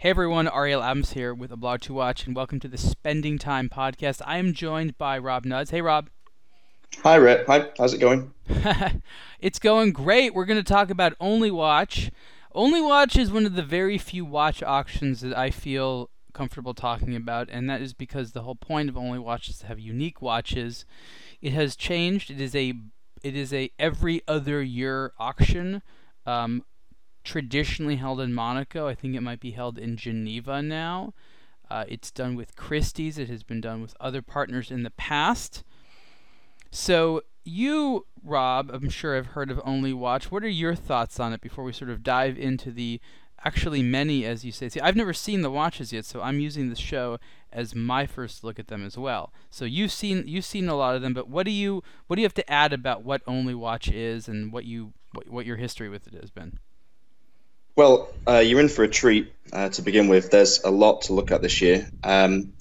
Hey everyone, Ariel Adams here with a blog to watch, and welcome to the Spending Time podcast. I am joined by Rob Nudds. Hey Rob. Hi Rhett. Hi. How's it going? it's going great. We're going to talk about Only Watch. Only Watch is one of the very few watch auctions that I feel comfortable talking about, and that is because the whole point of Only Watch is to have unique watches. It has changed. It is a it is a every other year auction. Um, traditionally held in Monaco. I think it might be held in Geneva now. Uh, it's done with Christie's. It has been done with other partners in the past. So you, Rob, I'm sure I've heard of Only Watch. What are your thoughts on it before we sort of dive into the actually many, as you say? See, I've never seen the watches yet, so I'm using the show as my first look at them as well. So you've seen you've seen a lot of them, but what do you what do you have to add about what Only Watch is and what you what, what your history with it has been? Well, uh, you're in for a treat uh, to begin with. There's a lot to look at this year. Um,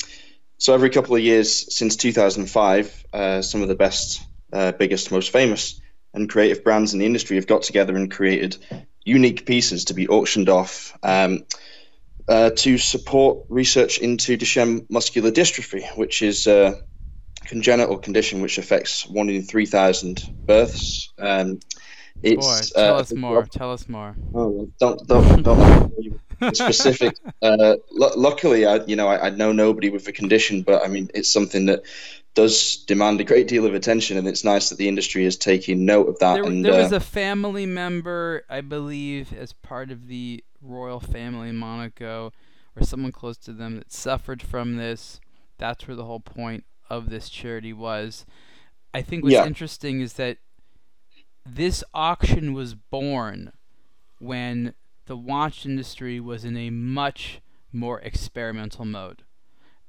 so every couple of years since 2005, uh, some of the best, uh, biggest, most famous and creative brands in the industry have got together and created unique pieces to be auctioned off um, uh, to support research into Duchenne muscular dystrophy, which is a congenital condition which affects one in 3,000 births. Um, it's, Boy, tell uh, us more. Tell us more. Oh, don't don't don't specific. uh, l- luckily, I you know I, I, know nobody with the condition, but I mean it's something that does demand a great deal of attention, and it's nice that the industry is taking note of that. There, and, there was uh, a family member, I believe, as part of the royal family in Monaco, or someone close to them that suffered from this. That's where the whole point of this charity was. I think what's yeah. interesting is that this auction was born when the watch industry was in a much more experimental mode.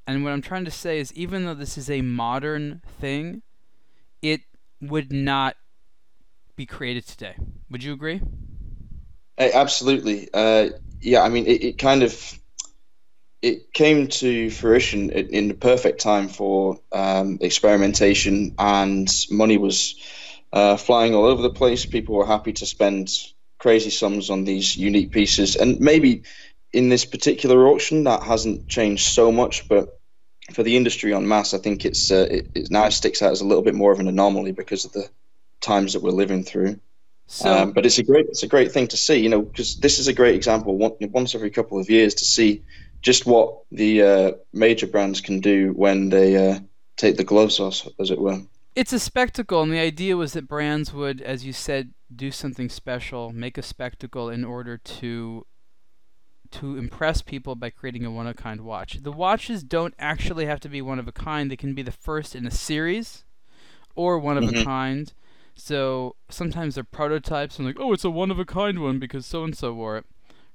And what I'm trying to say is, even though this is a modern thing, it would not be created today. Would you agree? absolutely. Uh, yeah, I mean, it, it, kind of it came to fruition in, in the perfect time for um, experimentation, and money was uh, flying all over the place. People were happy to spend crazy sums on these unique pieces, and maybe in this particular auction that hasn't changed so much, but for the industry on mass, I think it's uh, it, it, now sticks out as a little bit more of an anomaly because of the times that we're living through. So, um, but it's a great it's a great thing to see, you know, because this is a great example once every couple of years to see just what the uh, major brands can do when they uh, take the gloves off, as it were it's a spectacle, and the idea was that brands would, as you said, do something special, make a spectacle in order to to impress people by creating a one of a kind watch. The watches don't actually have to be one of a kind; they can be the first in a series, or one of mm-hmm. a kind. So sometimes they're prototypes and like, oh, it's a one of a kind one because so and so wore it.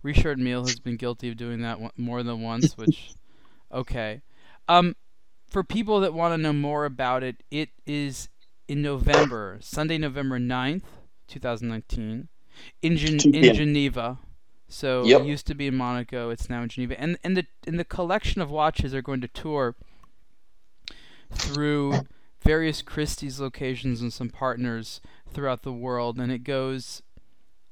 Richard Mille has been guilty of doing that more than once, which, okay. Um, for people that want to know more about it, it is in November, Sunday, November 9th, 2019, in, Gen- in Geneva. So yep. it used to be in Monaco, it's now in Geneva. And and the and the collection of watches are going to tour through various Christie's locations and some partners throughout the world and it goes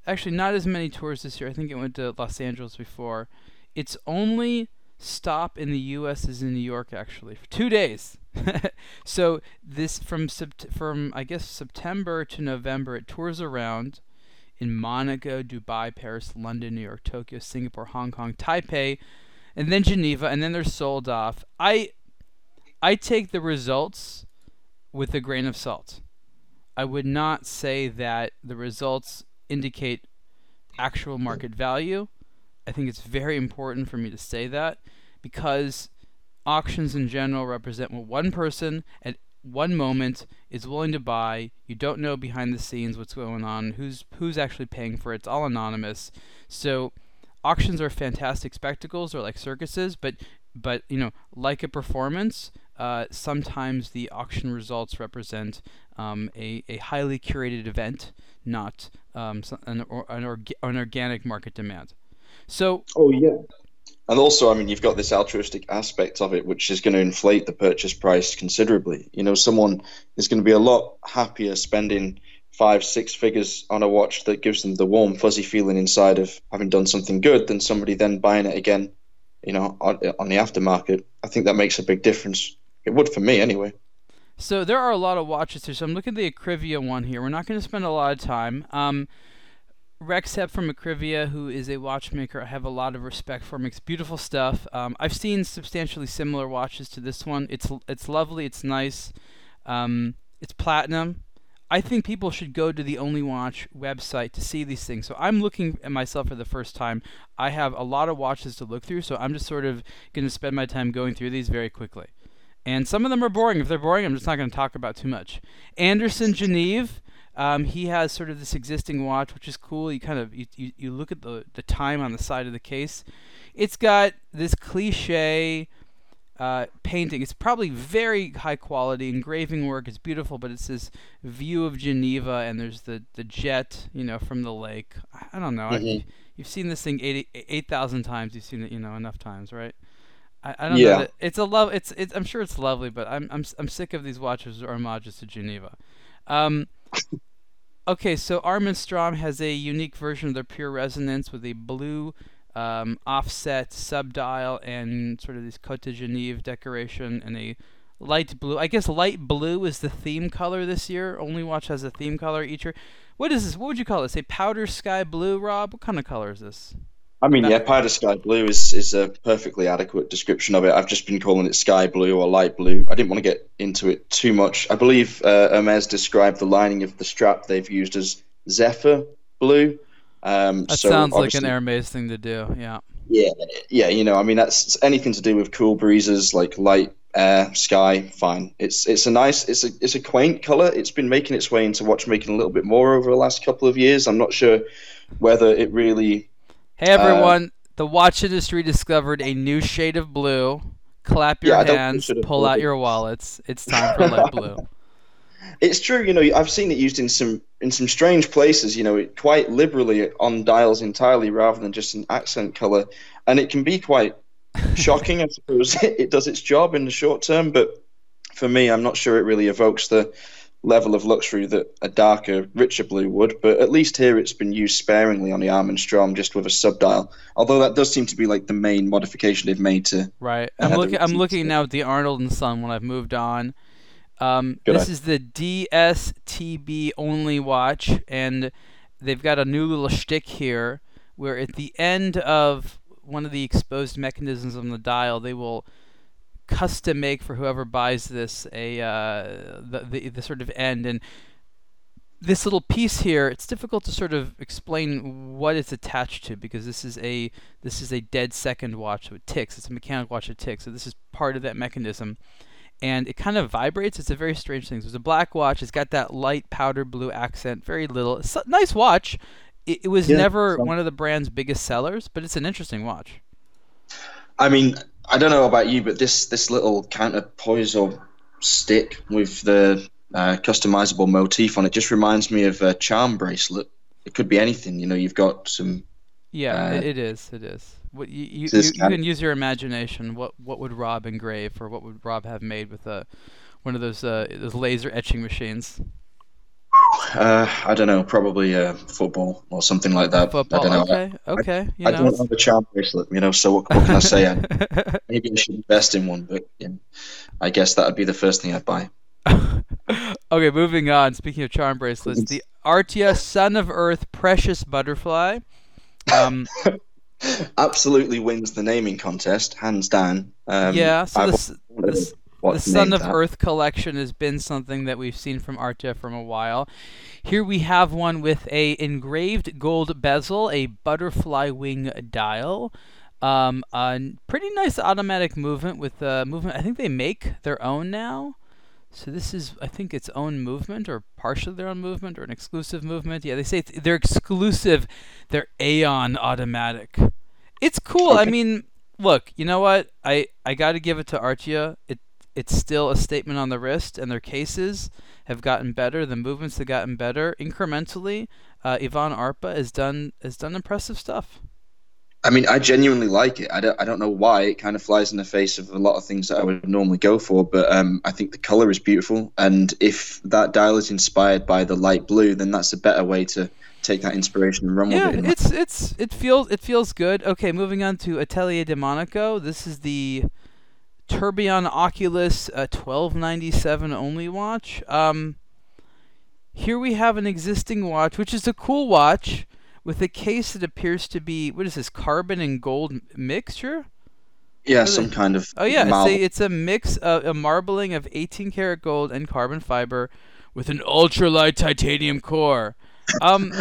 actually not as many tours this year. I think it went to Los Angeles before. It's only stop in the U.S. is in New York actually for two days. so this from sept- from I guess September to November it tours around in Monaco, Dubai, Paris, London, New York, Tokyo, Singapore, Hong Kong, Taipei, and then Geneva, and then they're sold off. I I take the results with a grain of salt. I would not say that the results indicate actual market value. I think it's very important for me to say that because auctions in general represent what one person at one moment is willing to buy. You don't know behind the scenes what's going on, who's who's actually paying for it. It's all anonymous. So auctions are fantastic spectacles or like circuses, but but you know, like a performance, uh, sometimes the auction results represent um, a, a highly curated event, not um, an, or, an, orga- an organic market demand. So, oh yeah, and also, I mean, you've got this altruistic aspect of it, which is going to inflate the purchase price considerably. You know, someone is going to be a lot happier spending five, six figures on a watch that gives them the warm, fuzzy feeling inside of having done something good than somebody then buying it again you know, on, on the aftermarket. I think that makes a big difference. It would for me anyway. So there are a lot of watches here. So I'm looking at the Akrivia one here. We're not going to spend a lot of time. Um, Rexhep from Akrivia, who is a watchmaker, I have a lot of respect for. Makes beautiful stuff. Um, I've seen substantially similar watches to this one. It's it's lovely. It's nice. Um, it's platinum. I think people should go to the Only Watch website to see these things. So I'm looking at myself for the first time. I have a lot of watches to look through, so I'm just sort of going to spend my time going through these very quickly. And some of them are boring. If they're boring, I'm just not going to talk about too much. Andersen Geneve, um, he has sort of this existing watch, which is cool. You kind of you, you, you look at the the time on the side of the case. It's got this cliche uh, painting. It's probably very high quality engraving work. It's beautiful, but it's this view of Geneva, and there's the, the jet, you know, from the lake. I don't know. Mm-hmm. I, you've seen this thing eight thousand times. You've seen it, you know, enough times, right? I, I don't yeah. know. it's a love. It's it's. I'm sure it's lovely, but I'm I'm I'm sick of these watches or homages to Geneva. Um, okay, so Armin Strom has a unique version of their pure resonance with a blue um, offset subdial and sort of this Cote de Genève decoration and a light blue. I guess light blue is the theme color this year. Only Watch has a theme color each year. What is this? What would you call this? A powder sky blue, Rob? What kind of color is this? I mean, yeah, powder sky blue is, is a perfectly adequate description of it. I've just been calling it sky blue or light blue. I didn't want to get into it too much. I believe uh, Hermes described the lining of the strap they've used as zephyr blue. Um, that so sounds like an Hermes thing to do. Yeah. Yeah, yeah. You know, I mean, that's anything to do with cool breezes, like light air, sky. Fine. It's it's a nice, it's a it's a quaint color. It's been making its way into watchmaking a little bit more over the last couple of years. I'm not sure whether it really. Hey everyone! Uh, the watch industry discovered a new shade of blue. Clap your yeah, hands, pull out your wallets. It's time for light blue. It's true, you know. I've seen it used in some in some strange places. You know, quite liberally on dials entirely, rather than just an accent color, and it can be quite shocking. I suppose it does its job in the short term, but for me, I'm not sure it really evokes the level of luxury that a darker, richer blue would. But at least here, it's been used sparingly on the Armin Strom, just with a subdial. Although that does seem to be like the main modification they've made to. Right. I'm looking. I'm looking now at the Arnold and Son when I've moved on. Um, this is the DSTB only watch, and they've got a new little shtick here where at the end of one of the exposed mechanisms on the dial, they will custom make for whoever buys this a uh, the, the the sort of end and this little piece here it's difficult to sort of explain what it's attached to because this is a this is a dead second watch so it ticks it's a mechanical watch that ticks so this is part of that mechanism and it kind of vibrates. It's a very strange thing. So it's a black watch. It's got that light powder blue accent. Very little. It's a nice watch. It, it was yeah, never one of the brand's biggest sellers, but it's an interesting watch. I mean, I don't know about you, but this this little counterpoise or stick with the uh, customizable motif on it just reminds me of a charm bracelet. It could be anything. You know, you've got some. Yeah, uh, it is. It is. What you you, you, you can use your imagination. What what would Rob engrave, or what would Rob have made with a one of those uh, those laser etching machines? Uh, I don't know, probably a football or something like that. Football. I don't know. Okay, okay. You I, know, I don't have a charm bracelet, you know. So what, what can I say? I, maybe I should invest in one, but yeah, I guess that would be the first thing I'd buy. okay, moving on. Speaking of charm bracelets, the Artya Son of Earth Precious Butterfly. Um, absolutely wins the naming contest, hands down. Um, yeah, so this, this, the Son of that. Earth collection has been something that we've seen from Artya from a while. Here we have one with a engraved gold bezel, a butterfly wing dial, um, a pretty nice automatic movement with a movement. I think they make their own now. So this is, I think, its own movement, or partially their own movement, or an exclusive movement. Yeah, they say they're exclusive. They're Aeon automatic. It's cool. Okay. I mean, look, you know what? I I got to give it to Artya. It it's still a statement on the wrist, and their cases have gotten better. The movements have gotten better incrementally. Uh, Yvan Arpa has done has done impressive stuff. I mean, I genuinely like it. I don't, I don't know why. It kind of flies in the face of a lot of things that I would normally go for, but um, I think the color is beautiful. And if that dial is inspired by the light blue, then that's a better way to take that inspiration and run yeah, with it. it's it's it feels it feels good. Okay, moving on to Atelier de Monaco. This is the Tourbillon Oculus uh, 1297 only watch. Um, here we have an existing watch, which is a cool watch with a case that appears to be what is this carbon and gold mixture? yeah, some they- kind of Oh yeah, it's marble. a, it's a mix of a marbling of 18 karat gold and carbon fiber with an ultralight titanium core. Um,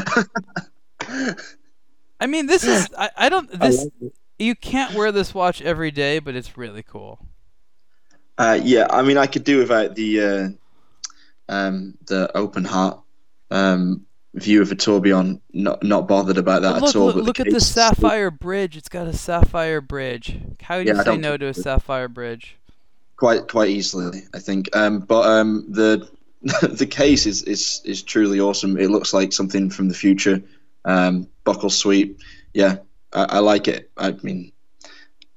I mean, this is I, I don't I this like you can't wear this watch every day, but it's really cool. Uh, yeah, I mean, I could do without the uh, um, the open heart um, view of a tourbillon. Not not bothered about that look, at all. look, but look at the case is- sapphire bridge. It's got a sapphire bridge. How do you Yeah, say no to a sapphire bridge? quite quite easily, I think. Um, but um, the the case is, is is truly awesome. It looks like something from the future. Um, buckle sweep, yeah, I, I like it. I mean,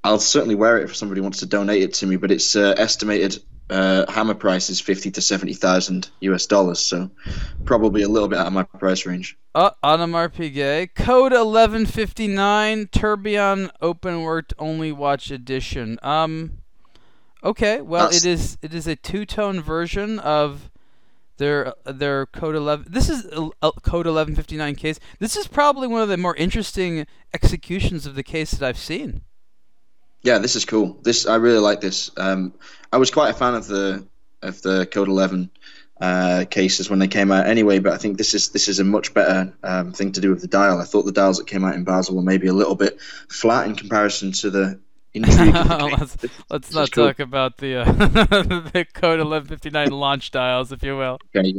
I'll certainly wear it if somebody wants to donate it to me. But it's uh, estimated uh, hammer price is fifty to seventy thousand US dollars, so probably a little bit out of my price range. Uh, Audemars Piguet. Code 1159 Tourbillon Open Worked Only Watch Edition. Um, okay, well That's- it is it is a two tone version of their their Code 11. This is a, a Code 1159 case. This is probably one of the more interesting executions of the case that I've seen. Yeah, this is cool. This I really like this. Um, I was quite a fan of the of the Code 11 uh, cases when they came out anyway, but I think this is this is a much better um, thing to do with the dial. I thought the dials that came out in Basel were maybe a little bit flat in comparison to the intrigue. of the let's This- let's this not is cool. talk about the uh, the Code 1159 launch dials, if you will. Okay,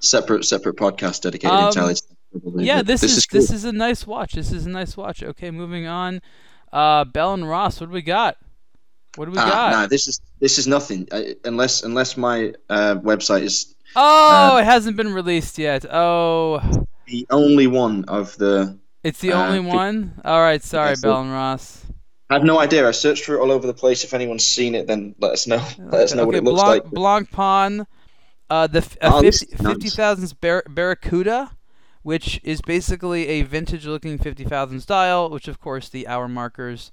separate separate podcast dedicated Um, entirely. to Yeah, but this, is, cool. this is a nice watch. This is a nice watch. Okay, moving on. Uh, Bell and Ross, what do we got? What do we Ah, got? nah, this is this is nothing I, unless unless my uh, website is oh, uh, it hasn't been released yet. Oh, the only one of the it's the uh, only fi- one. All right, sorry, Yeah, so- Bell and Ross. I have no idea. I searched for it all over the place. If anyone's seen it, then let us know. Let us know what it looks Blanc, like. Blanc Pon, uh, the Oh, uh, this 50, nice. 50 fathoms Bar- Barracuda, which is basically a vintage-looking 50 fathoms dial, which of course the hour markers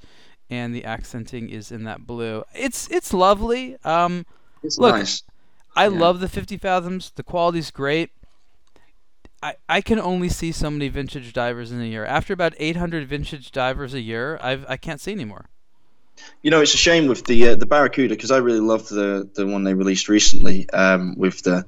and the accenting is in that blue. It's it's lovely. Um, It's look, nice. I Yeah. love the 50 fathoms. The quality's great. I, I can only see so many vintage divers in a year. After about 800 vintage divers a year, I've, I can't see anymore. You know, it's a shame with the uh, the Barracuda because I really loved the the one they released recently um, with the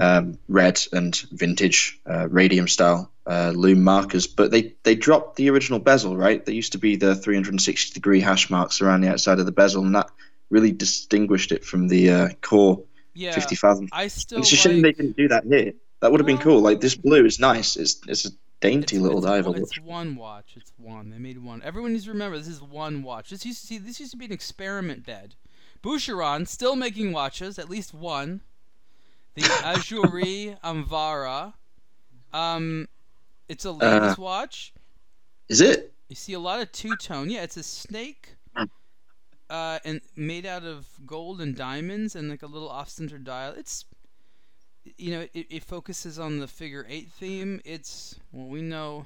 um, red and vintage uh, radium style uh, loom markers. But they they dropped the original bezel, right? There used to be the 360 degree hash marks around the outside of the bezel, and that really distinguished it from the uh, core Yeah, 50,000. I still It's a shame they didn't do that here. That would have been cool. Like this blue is nice. It's it's a dainty it's, little it's, diver. It's one watch. It's one. They made one. Everyone needs to remember this is one watch. This used to see this used to be an experiment bed. Boucheron still making watches, at least one. The Azuri Amvara. Um, it's a ladies' watch. Is it? You see a lot of two tone. Yeah, it's a snake. Uh, and made out of gold and diamonds and like a little off center dial. It's you know, it, it focuses on the figure eight theme. It's well we know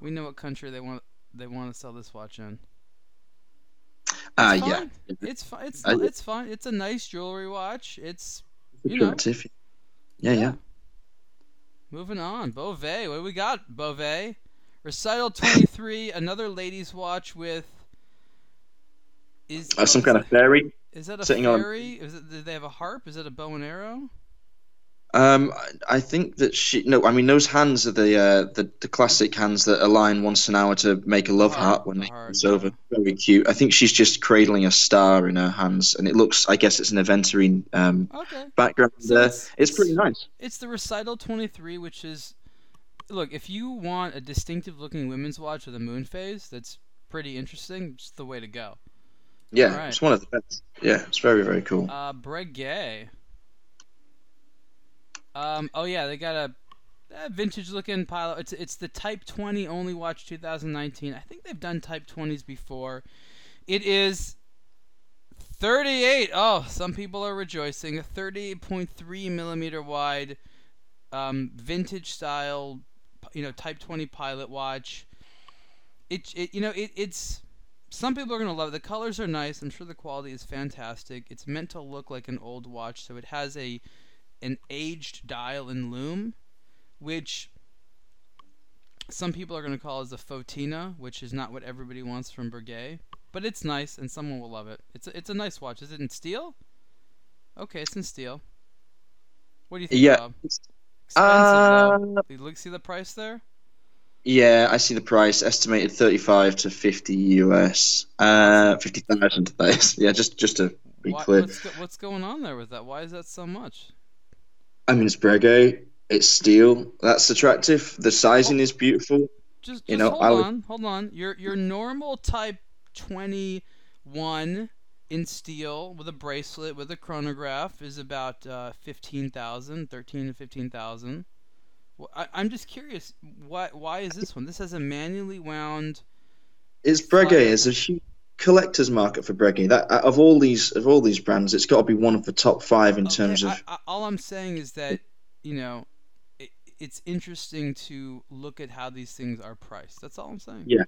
we know what country they want they want to sell this watch in. Ah, It's yeah. fine. It's fine. It's it's fine. It's a nice jewelry watch. It's you know. Tiffy. Yeah, yeah. Moving on, Bovet. What do we got, Bovet? Recital 23, another ladies' watch with. Is Uh, some kind of fairy. Is that a sitting on- fairy? Is it? Did they have a harp? Is it a bow and arrow? Um, I- think that she. No, I mean those hands are the uh, the the classic hands that align once an hour to make a love The heart when heart, over. Very cute. I think she's just cradling a star in her hands, and it looks. I guess it's an aventurine um, Okay. background So there. it's- It's, pretty nice. It's the Recital 23, which is. Look, if you want a distinctive looking women's watch with a moon phase that's pretty interesting, it's the way to go. Yeah, alright. it's one of the best. Yeah, it's very very cool. Uh, Breguet. Um. Oh yeah, they got a, a vintage-looking Pilot. It's it's the Type 20 only watch 2019. I think they've done Type 20s before. It is 38. Oh, some people are rejoicing. A 38.3 millimeter wide, um, vintage style you know Type 20 pilot watch. It, it you know it, it's some people are gonna love it. The colors are nice. I'm sure the quality is fantastic. It's meant to look like an old watch, so it has a an aged dial and loom, which some people are gonna call as a fauxtina, which is not what everybody wants from Breguet, but it's nice and someone will love it. It's a, it's a nice watch. Is it in steel? Okay, it's in steel. What do you think, Yeah. Bob? Expensive Uh, though. You look see the price there? Yeah, I see the price estimated 35 to 50 US. Uh, 50,000 that is. Yeah, just just to be Why, clear. what's, what's going on there with that? Why is that so much? I mean, it's Breguet. It's steel. That's attractive. The sizing is beautiful. Just, just You know, hold I would- on, hold on. Your your normal Type 21 in steel with a bracelet with a chronograph is about uh, 15,000, 13 to 15,000. Well, I, I'm just curious, why why is this one? This has a manually wound. It's Breguet. It's a huge collector's market for Breguet. That uh, of all these of all these brands, it's got to be one of the top five in Okay, terms I, of. I, all I'm saying is that you know, it, it's interesting to look at how these things are priced. That's all I'm saying. Yeah.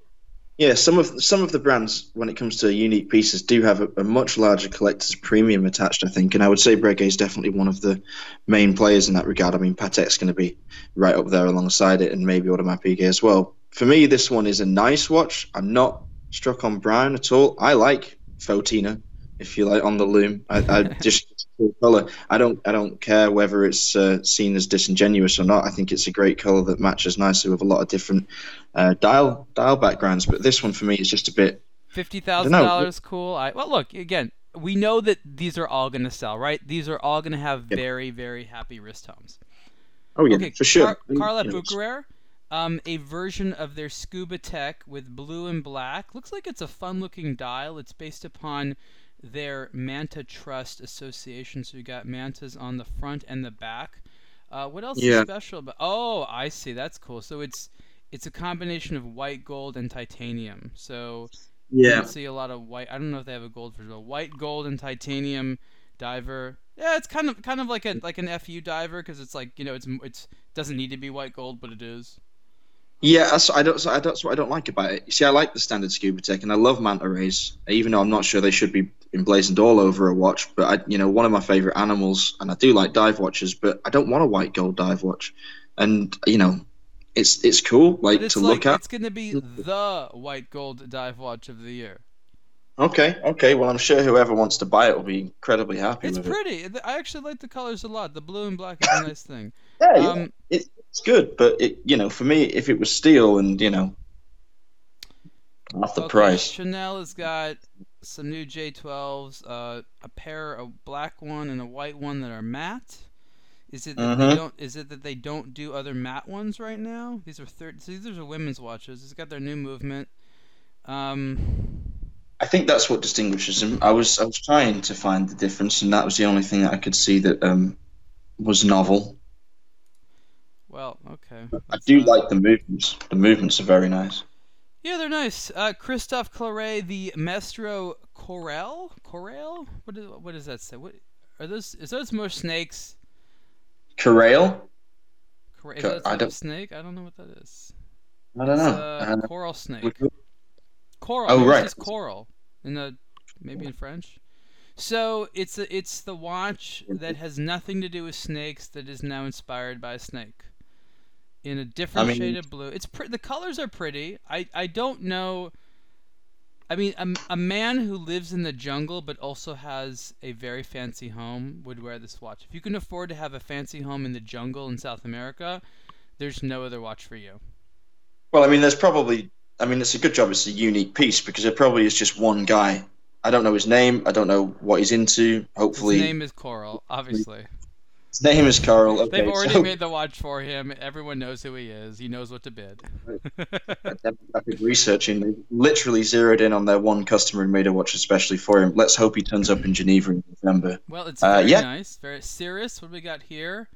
Yeah, some of some of the brands, when it comes to unique pieces, do have a, a much larger collector's premium attached. I think, and I would say Breguet is definitely one of the main players in that regard. I mean, Patek's going to be right up there alongside it, and maybe Audemars Piguet as well. For me, this one is a nice watch. I'm not struck on brown at all. I like fauxtina, if you like, on the loom. I, I just cool color. I don't I don't care whether it's uh, seen as disingenuous or not. I think it's a great color that matches nicely with a lot of different uh, dial dial backgrounds. But this one for me is just a bit. fifty thousand dollars. cool. I well, look again. We know that these are all going to sell, right? These are all going to have Yeah. very, very happy wrist homes. Oh yeah, okay, for sure. Car- Carl F. Bucherer, um, a version of their ScubaTec with blue and black. Looks like it's a fun-looking dial. It's based upon their Manta Trust Association. So you got mantas on the front and the back. Uh, what else is special about? Oh, I see. That's cool. So it's it's a combination of white gold and titanium. So you yeah, don't see a lot of white. I don't know if they have a gold version. but White, gold, and titanium diver. Yeah, it's kind of kind of like a like an FU diver because it's like you know it's it's doesn't need to be white gold, but it is. Yeah. That's I don't. I, that's what I don't like about it. You see, I like the standard scuba tech, and I love manta rays. Even though I'm not sure they should be emblazoned all over a watch, but I, you know, one of my favorite animals, and I do like dive watches, but I don't want a white gold dive watch. And you know, it's it's cool, like it's to like look at. it's gonna be the white gold dive watch of the year. Okay, okay. Well, I'm sure whoever wants to buy it will be incredibly happy It's with it. pretty. I actually like the colors a lot. The blue and black is a nice thing. Yeah, yeah. Um, It, it's good, but it, you know, for me, if it was steel and you know, half the okay, price. Chanel has got some new J12s, uh, a pair, a black one and a white one that are matte. Is it that they Mhm. don't? Is it that they don't do other matte ones right now? These are third. So these are women's watches. It's got their new movement. Um, I think that's what distinguishes them. I was I was trying to find the difference, and that was the only thing that I could see that um, was novel. Well, okay. I do uh, like the movements. The movements are very nice. Yeah, they're nice. Uh, Christophe Claret, the Maestro Corel. Corel? What, is, what does that say? What are those? Is those more snakes? Corral? Cor- Is that a I don't- snake? I don't know what that is. I don't know. uh, Uh, coral snake. Coral. Oh, right. It's coral in the maybe in French. So it's a, it's the watch that has nothing to do with snakes that is now inspired by a snake. In a different mean- shade of blue. It's pre- the colors are pretty. I I don't know. I mean, a, a man who lives in the jungle but also has a very fancy home would wear this watch. If you can afford to have a fancy home in the jungle in South America, there's no other watch for you. well, I mean, there's probably. I mean, it's a good job. It's a unique piece because there probably is just one guy. I don't know his name. I don't know what he's into. Hopefully, his name is Coral, obviously. His name is Carl. Okay, They've already so made the watch for him. Everyone knows who he is. He knows what to bid. demographic researching. They literally zeroed in on their one customer and made a watch especially for him. Let's hope he turns up in Geneva in November. well, it's Uh, very yeah. nice. Very serious. What do we got here?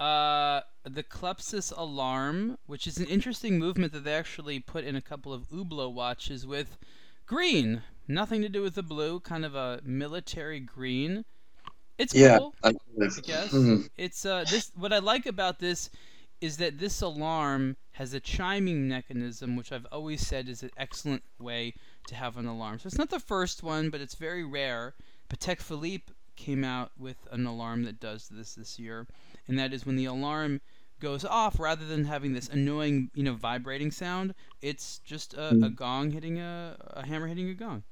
Uh, the Klepcys alarm, which is an interesting movement that they actually put in a couple of Hublot watches with green. Nothing to do with the blue. Kind of a military green. It's Yeah, cool. I, guess Hmm. it's uh this. What I like about this is that this alarm has a chiming mechanism, which I've always said is an excellent way to have an alarm. So it's not the first one, but it's very rare. Patek Philippe came out with an alarm that does this this year, and that is when the alarm goes off, rather than having this annoying, you know, vibrating sound, it's just a, mm. a gong hitting a, a hammer hitting a gong.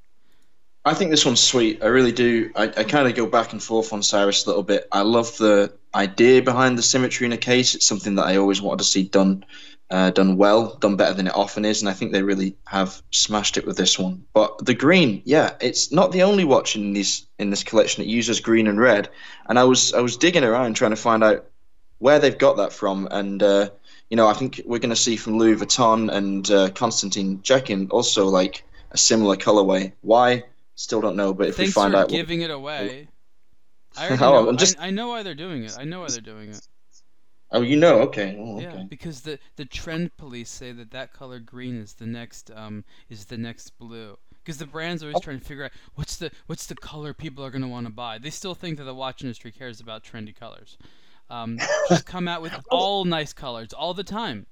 I think this one's sweet. I really do. I, I kind of go back and forth on Cyrus a little bit. I love the idea behind the symmetry in a case. It's something that I always wanted to see done, uh, done well, done better than it often is, and I think they really have smashed it with this one. But the green, yeah, it's not the only watch in this in this collection that uses green and red. And I was I was digging around trying to find out where they've got that from, and uh, you know, I think we're going to see from Louis Vuitton and uh, Konstantin Chaykin also like a similar colorway. Why? Still don't know, but if Thanks we find for out, giving it away. I oh, know. Just... I, I, know why they're doing it. I know why they're doing it. Oh, you know? Okay. Oh, okay. Yeah, because the the trend police say that that color green is the next um is the next blue. Because the brand's are always oh. trying to figure out what's the what's the color people are going to want to buy. They still think that the watch industry cares about trendy colors. Um, just come out with all nice colors all the time.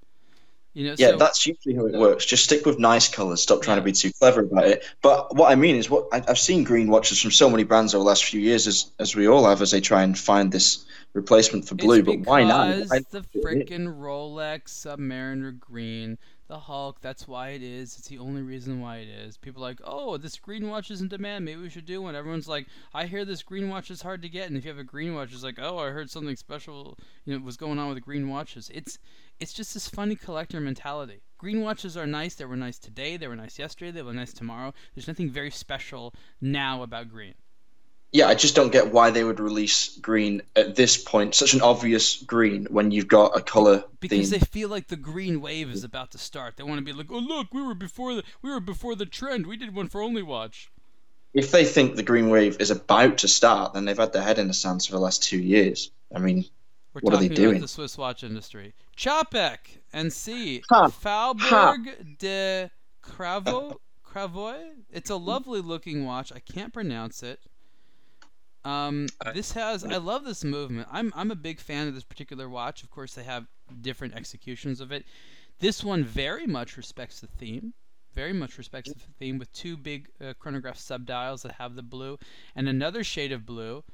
You know, yeah, so, that's usually how it works. Just stick with nice colors. Stop trying yeah. to be too clever about it. But what I mean is, what I, have seen green watches from so many brands over the last few years, as as we all have, as they try and find this replacement for blue. but why not? Because the freaking Rolex Submariner green the Hulk. That's why it is. It's the only reason why it is. People are like, oh, this green watch is in demand. Maybe we should do one. Everyone's like, I hear this green watch is hard to get, and if you have a green watch, it's like, oh, I heard something special, you know, was going on with the green watches. It's it's just this funny collector mentality. Green watches are nice. They were nice today. They were nice yesterday. They were nice tomorrow. There's nothing very special now about green yeah, I just don't get why they would release green at this point, such an obvious green when you've got a color. Because theme. they feel like the green wave is about to start. They want to be like, "Oh look, we were before the we were before the trend. We did one for Only Watch." If they think the green wave is about to start, then they've had their head in the sand for the last two years. I mean, we're what are they doing? About the Swiss watch industry. Czapek and C. Huh. Faubourg huh. de Cravo Cravoy. It's a lovely looking watch. I can't pronounce it. Um, this has I love this movement. I'm I'm a big fan of this particular watch. Of course, they have different executions of it. This one very much respects the theme. Very much respects the theme with two big uh, chronograph subdials that have the blue and another shade of blue.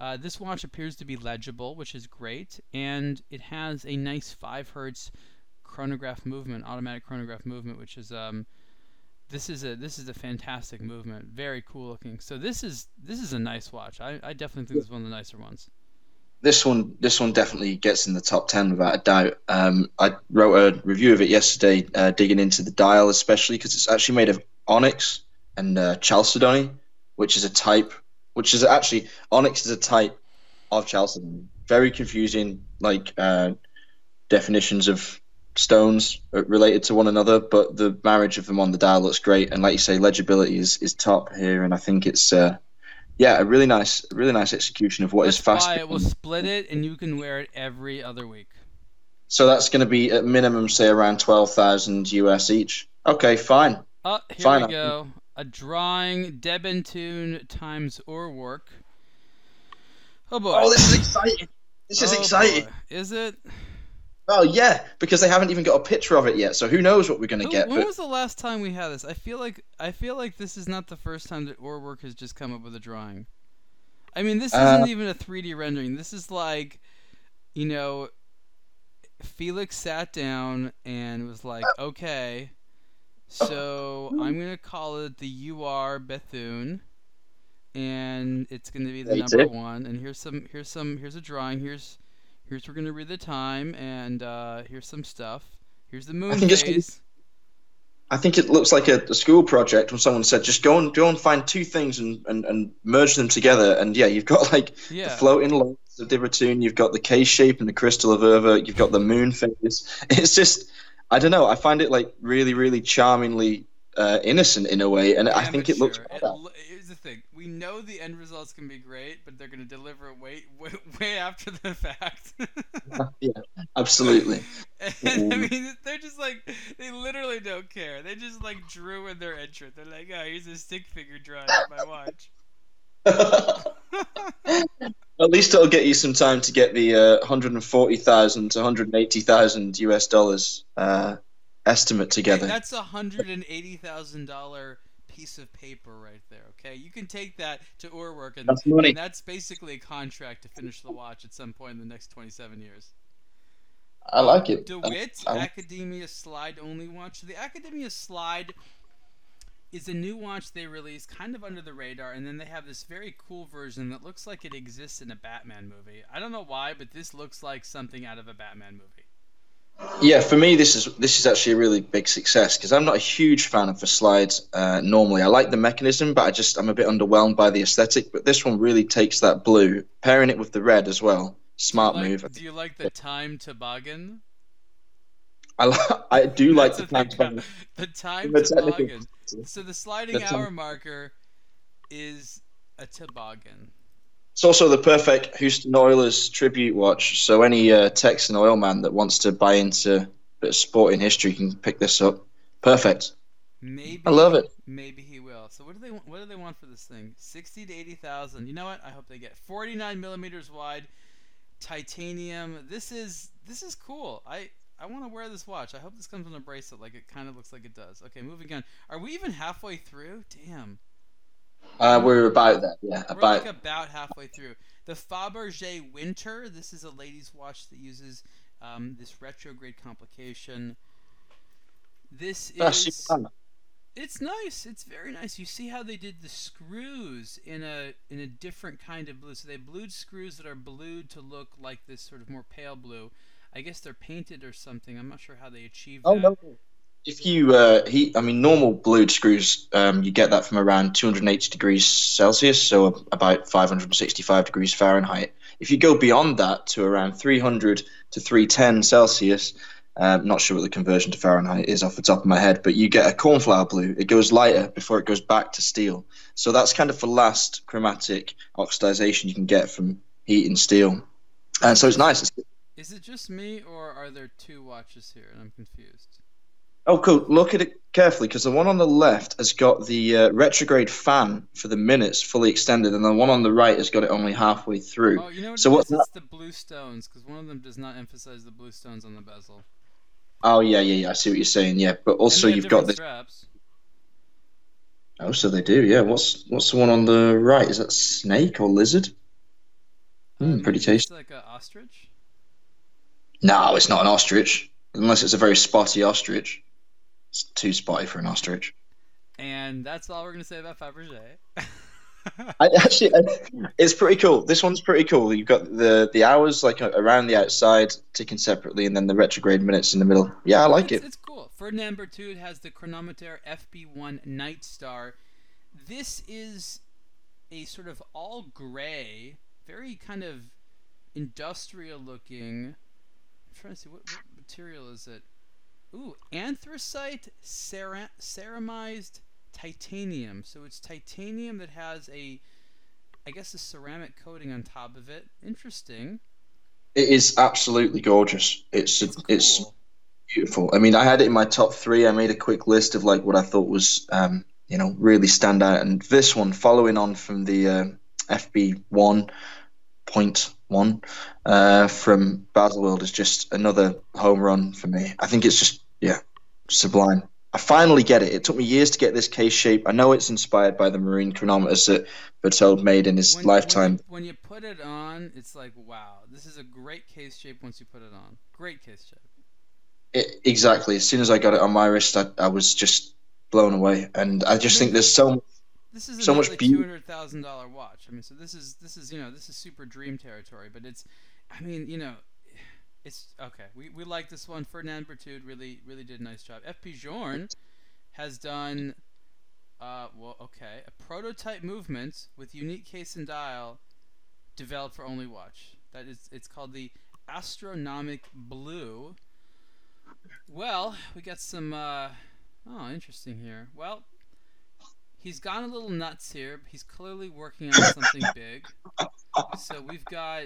Uh, this watch appears to be legible, which is great, and it has a nice five hertz chronograph movement, automatic chronograph movement, which is um, this is a this is a fantastic movement. Very cool looking. So this is this is a nice watch. I, I definitely think it's one of the nicer ones. This one this one definitely gets in the top ten without a doubt. Um, I wrote a review of it yesterday, uh, digging into the dial especially because it's actually made of onyx and uh, chalcedony, which is a type, which is actually onyx is a type of chalcedony. Very confusing, like uh, definitions of stones related to one another, but the marriage of them on the dial looks great. And like you say, legibility is, is top here, and I think it's uh, yeah, a really nice, really nice execution of what Let's is fast. Buy it. We'll split it, and you can wear it every other week. So that's going to be at minimum, say around twelve thousand US each. Okay, fine. Oh, here fine. we go. A drawing De Bethune times Urwerk. Oh boy. Oh, this is exciting. This is oh exciting. Boy. Is it? Oh yeah, because they haven't even got a picture of it yet, so who knows what we're gonna get. When but... was the last time we had this? I feel like I feel like this is not the first time that Urwerk has just come up with a drawing. I mean, this isn't uh, even a 3D rendering. This is like, you know, Felix sat down and was like, uh, "Okay, so I'm gonna call it the UR Bethune, and it's gonna be the number one. And here's some, here's some, here's a drawing. Here's Here's we're gonna read the time, and uh, here's some stuff. Here's the moon phase. I think it looks like a, a, school project when someone said, just go and go and find two things and, and, and merge them together. And yeah, you've got like yeah. the floating lights of Bethune, you've got the K shape and the crystal of Urwerk, you've got the moon phase. It's just, I don't know. I find it like really, really charmingly uh, innocent in a way, and I think it looks. It, here's the thing: we know the end results can be great, but they're going to deliver way, way, way after the fact. yeah, absolutely. and, I mean, they're just like they literally don't care. They just like drew in their entrance. They're like, "Oh, here's a stick figure drawing of my watch." At least it'll get you some time to get the uh, 140,000 to 180,000 US dollars uh, estimate together. Hey, that's a hundred and eighty thousand dollar piece of paper right there. Okay, you can take that to Urwerk, and That's money. and that's basically a contract to finish the watch at some point in the next twenty-seven years. I like it. DeWitt I- I- Academia Slide only watch. The Academia Slide is a new watch they released kind of under the radar, and then they have this very cool version that looks like it exists in a Batman movie. I don't know why, but this looks like something out of a Batman movie. Yeah, for me, this is this is actually a really big success because I'm not a huge fan of the slides. Uh, normally, I like the mechanism, but I just I'm a bit underwhelmed by the aesthetic. But this one really takes that blue, pairing it with the red as well. Smart do like, move. Do you like the time toboggan? I li- I do like the time. the time The technical- toboggan. So the sliding The time- hour marker is a toboggan. It's also the perfect Houston Oilers tribute watch. So any uh, Texan oil man that wants to buy into a bit of sporting history can pick this up. Perfect. Maybe I love it. Maybe he will. So what do they want? What do they want for this thing? Sixty to eighty thousand. You know what? I hope they get forty-nine millimeters wide, titanium. This is this is cool. I I want to wear this watch. I hope this comes on a bracelet, like it kind of looks like it does. Okay, moving on. Are we even halfway through? Damn. Uh, we're about that. Yeah, We're about. like about halfway through. The Fabergé Winter. This is a ladies' watch that uses um, this retrograde complication. This is. It's nice. It's very nice. You see how they did the screws in a in a different kind of blue. So they blued screws that are blued to look like this sort of more pale blue. I guess they're painted or something. I'm not sure how they achieved that. Oh that. no. If you uh, heat, I mean, normal blued screws, um, you get that from around 280 degrees Celsius, so about 565 degrees Fahrenheit. If you go beyond that to around 300 to 310 Celsius, um, not sure what the conversion to Fahrenheit is off the top of my head, but you get a cornflower blue. It goes lighter before it goes back to steel. So that's kind of the last chromatic oxidization you can get from heating steel. And so it's nice. It's, Is it just me or are there two watches here and I'm confused? Oh, cool. Look at it carefully because the one on the left has got the uh, retrograde fan for the minutes fully extended, and the one on the right has got it only halfway through. Oh, you know what So it what's? It's the blue stones because one of them does not emphasize the blue stones on the bezel. Oh, yeah, yeah, yeah. I see what you're saying. Yeah, but also And they have you've got the. straps. Oh, so they do. Yeah. What's what's the one on the right? Is that snake or lizard? Uh, Mm, pretty maybe it's tasty. like an ostrich. No, it's not an ostrich. Unless it's a very spotty ostrich. It's too spotty for an ostrich. And that's all we're gonna say about Fabergé. I actually, it's pretty cool. This one's pretty cool. You've got the the hours like around the outside ticking separately, and then the retrograde minutes in the middle. Yeah, I like it's, it. It's cool. Ferdinand Berthoud has the Chronometer FB1 Night Star. This is a sort of all gray, very kind of industrial looking. Trying to see what, what material is it. Ooh, anthracite cera- ceramized titanium. So it's titanium that has a, I guess, a ceramic coating on top of it. Interesting. It is absolutely gorgeous. It's It's it's, beautiful. I mean, I had it in my top three. I made a quick list of like what I thought was, um, you know, really stand out, and this one, following on from the uh, FB one point one uh, from Baselworld, is just another home run for me. I think it's just yeah, sublime. I finally get it. It took me years to get this case shape. I know it's inspired by the marine chronometers that Berthoud made in his when, lifetime. When you, when you put it on, it's like, wow, this is a great case shape once you put it on. Great case shape. It, exactly. As soon as I got it on my wrist, I, I was just blown away, and I just think there's so This is So a much two hundred thousand dollar watch. I mean, so this is this is you know this is super dream territory. But it's, I mean, you know, it's okay. We, we like this one. Ferdinand Berthoud really really did a nice job. FP Journe has done, uh, well, okay, a prototype movement with unique case and dial, developed for only watch. That is, it's called the Astronomic Blue. Well, we got some. Uh, oh, interesting here. Well, he's gone a little nuts here. He's clearly working on something big. So we've got.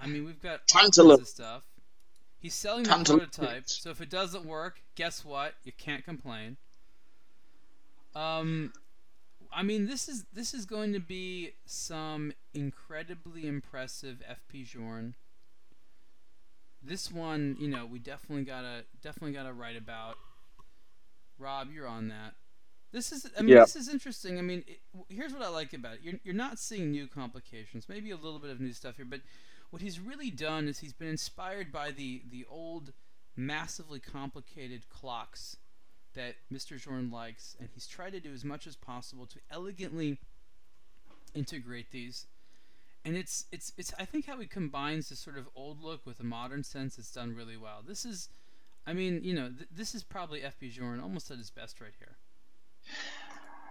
I mean, we've got all Time to kinds look. of stuff. He's selling the prototype. So if it doesn't work, guess what? You can't complain. Um, I mean, this is this is going to be some incredibly impressive FP Journe. This one, you know, we definitely gotta definitely gotta write about. Rob, you're on that. This is, I mean, Yeah. this is interesting. I mean, it, here's what I like about it. You're, you're not seeing new complications, maybe a little bit of new stuff here, but what he's really done is he's been inspired by the, the old, massively complicated clocks that Mr. Jordan likes, and he's tried to do as much as possible to elegantly integrate these. And it's, it's, it's, I think how he combines this sort of old look with a modern sense, it's done really well. This is, I mean, you know, th- this is probably FB Jordan almost at his best right here.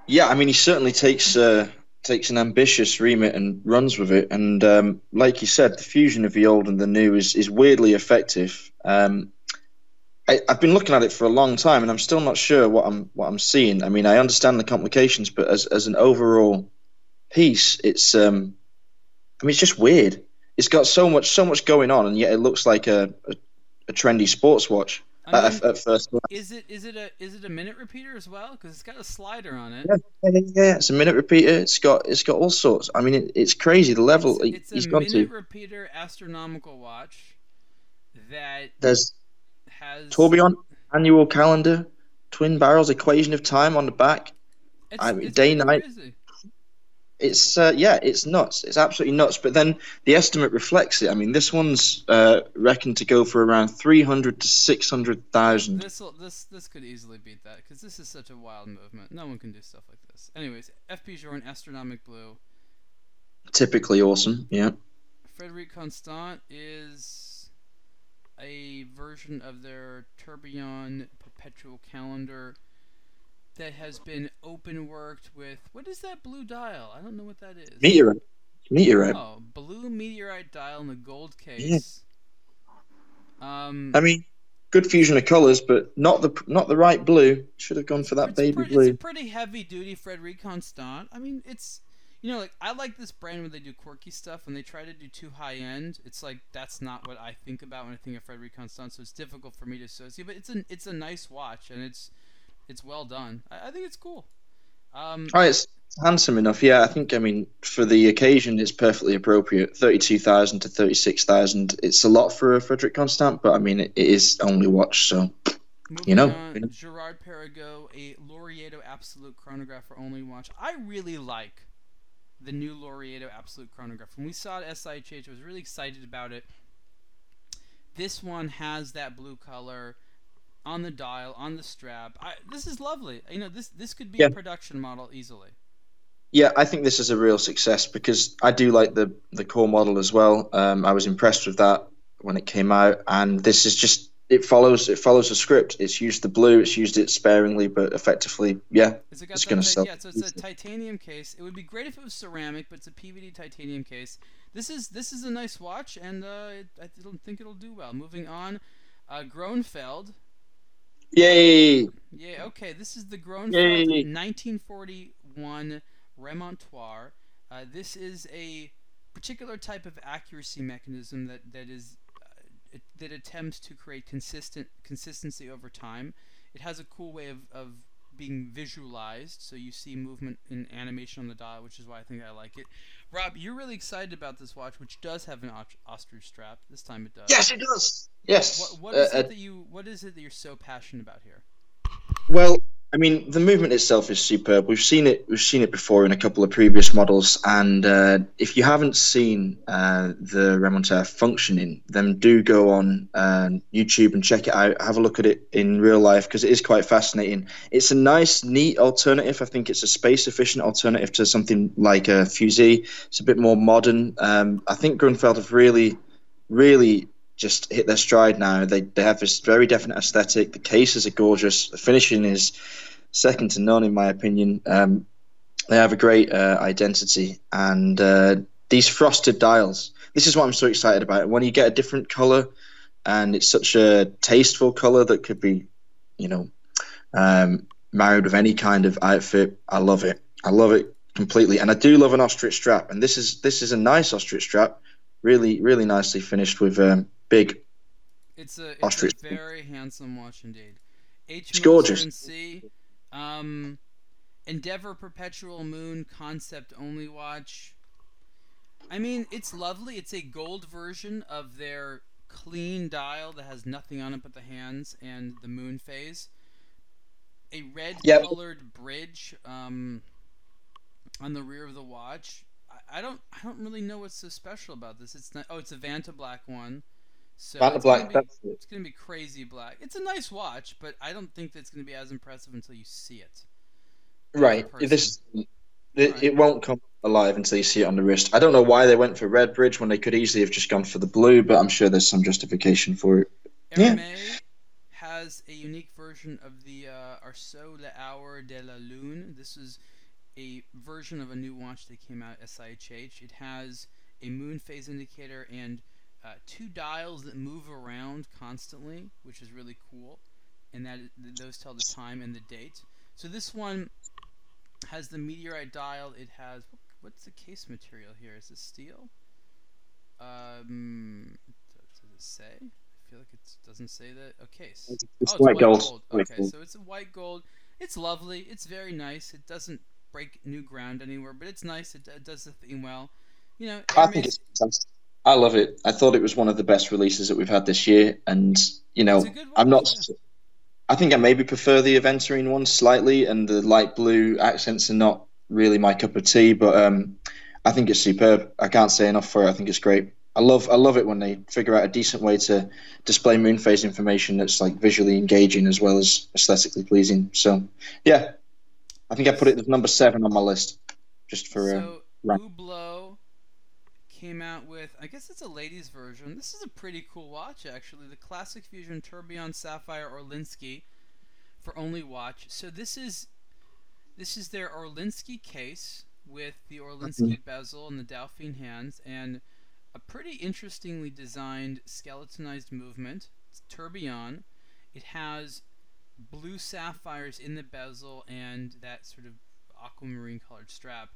Yeah, I mean, he certainly takes uh, takes an ambitious remit and runs with it. And um, like you said, the fusion of the old and the new is is weirdly effective. Um, I, I've been looking at it for a long time, and I'm still not sure what I'm what I'm seeing. I mean, I understand the complications, but as as an overall piece, it's um, I mean, it's just weird. It's got so much so much going on, and yet it looks like a a, a trendy sports watch I at, mean, at first glance. is it is it a is it a minute repeater as well? Because it's got a slider on it. Yeah, yeah, it's a minute repeater. It's got it's got all sorts. I mean, it, it's crazy the level he- It's, he's it's a minute repeater astronomical watch that There's has tourbillon annual calendar, twin barrels, equation of time on the back. It's, I mean, it's day, night. crazy. It's uh, yeah, it's nuts. It's absolutely nuts. But then the estimate reflects it. I mean, this one's uh, reckoned to go for around three hundred to six hundred thousand. This this this could easily beat that because this is such a wild movement. No one can do stuff like this. Anyways, FP Journe astronomic blue. Typically awesome. Yeah. Frederique Constant is a version of their Tourbillon perpetual calendar that has been open worked with what is that blue dial? I don't know what that is. Meteorite. Meteorite. Oh, blue meteorite dial in the gold case. Yeah. Um, I mean, good fusion of colors, but not the not the right blue. Should have gone for that baby pretty, blue. It's a pretty heavy duty Frederique Constant. I mean, it's you know like I like this brand when they do quirky stuff. When they try to do too high end, it's like that's not what I think about when I think of Frederique Constant. So it's difficult for me to associate. But it's a it's a nice watch and it's it's well done. I, I think it's cool. Um, Oh, it's handsome enough. Yeah, I think. I mean, for the occasion, it's perfectly appropriate. Thirty-two thousand to thirty-six thousand. It's a lot for a Frederique Constant, but I mean, it, it is only watch. So You know, on, you know. Girard-Perregaux, a Laureato Absolute Chronograph for only watch. I really like the new Laureato Absolute Chronograph. When we saw it at SIHH, I was really excited about it. This one has that blue color on the dial, on the strap. I, this is lovely. You know, this this could be Yeah. a production model easily. yeah, I think this is a real success because I do like the the core model as well. Um, I was impressed with that when it came out, and this is just it follows it follows the script. It's used the blue. It's used it sparingly, but effectively. Yeah, Is it got It's gonna sell Yeah, so it's a titanium case. It would be great if it was ceramic, but it's a PVD titanium case. This is this is a nice watch, and uh, I don't think it'll do well. Moving on, uh, Grönefeld. Yay! Yeah, okay. This is the Yay. 1941 Remontoire. Uh, this is a particular type of accuracy mechanism that that is uh, it, that attempts to create consistent consistency over time. It has a cool way of, of being visualized, so you see movement in animation on the dial, which is why I think I like it. Rob, you're really excited about this watch, which does have an ostrich strap. This time it does. Yes, it does. Yes. What, what is Uh, it that you What is it that you're so passionate about here? Well, I mean, the movement itself is superb. We've seen it. We've seen it before in a couple of previous models, and uh, if you haven't seen uh, the Remontoire functioning, then do go on uh, YouTube and check it out. Have a look at it in real life because it is quite fascinating. It's a nice, neat alternative. I think it's a space-efficient alternative to something like a Fusee. It's a bit more modern. Um, I think Grönefeld have really, really just hit their stride now. They they have this very definite aesthetic. The cases are gorgeous. The finishing is second to none, in my opinion. Um, they have a great uh, identity, and uh, these frosted dials. This is what I'm so excited about. When you get a different color, and it's such a tasteful color that could be, you know, um, married with any kind of outfit. I love it. I love it completely, and I do love an ostrich strap. And this is this is a nice ostrich strap, really really nicely finished with um, big It's a, it's Ostrich. a very handsome watch indeed. H. It's gorgeous. And C. Um, Endeavor Perpetual Moon concept only watch. I mean, it's lovely. It's a gold version of their clean dial that has nothing on it but the hands and the moon phase. A red Yep. colored bridge um, on the rear of the watch. I, I don't I don't really know what's so special about this. It's not oh it's a Vantablack one. So it's Black, Gonna be, that's it. it's gonna be crazy black. It's a nice watch, but I don't think that's gonna be as impressive until you see it. Right. This it, Right. it won't come alive until you see it on the wrist. I don't know why they went for red bridge when they could easily have just gone for the blue, but I'm sure there's some justification for it. Yeah. Has a unique version of the uh, Arceau L'heure de la Lune. This is a version of a new watch that came out at SIHH. It has a moon phase indicator and uh, two dials that move around constantly, which is really cool. And that those tell the time and the date. So this one has the meteorite dial. It has what's the case material here? Is it steel? Um, does it say? I feel like it doesn't say that. Okay. s- It's oh, white gold. White Okay, so it's a white gold. It's lovely. It's very nice. It doesn't break new ground anywhere, but it's nice. It, it does the theme well. You know, I think it's fantastic. I love it. I thought it was one of the best releases that we've had this year, and you know, good I'm not. watch, I think I maybe prefer the Aventurine one slightly, and the light blue accents are not really my cup of tea. But um, I think it's superb. I can't say enough for it. I think it's great. I love I love it when they figure out a decent way to display moon phase information that's like visually engaging as well as aesthetically pleasing. So yeah, I think I put it as number seven on my list, just for uh, so right. Came out with I guess it's a ladies version. This is a pretty cool watch actually. The Classic Fusion Tourbillon Sapphire Orlinski for only watch. So this is this is their Orlinski case with the Orlinski mm-hmm. bezel and the Dauphine hands and a pretty interestingly designed skeletonized movement. It's tourbillon. It has blue sapphires in the bezel and that sort of aquamarine colored strap.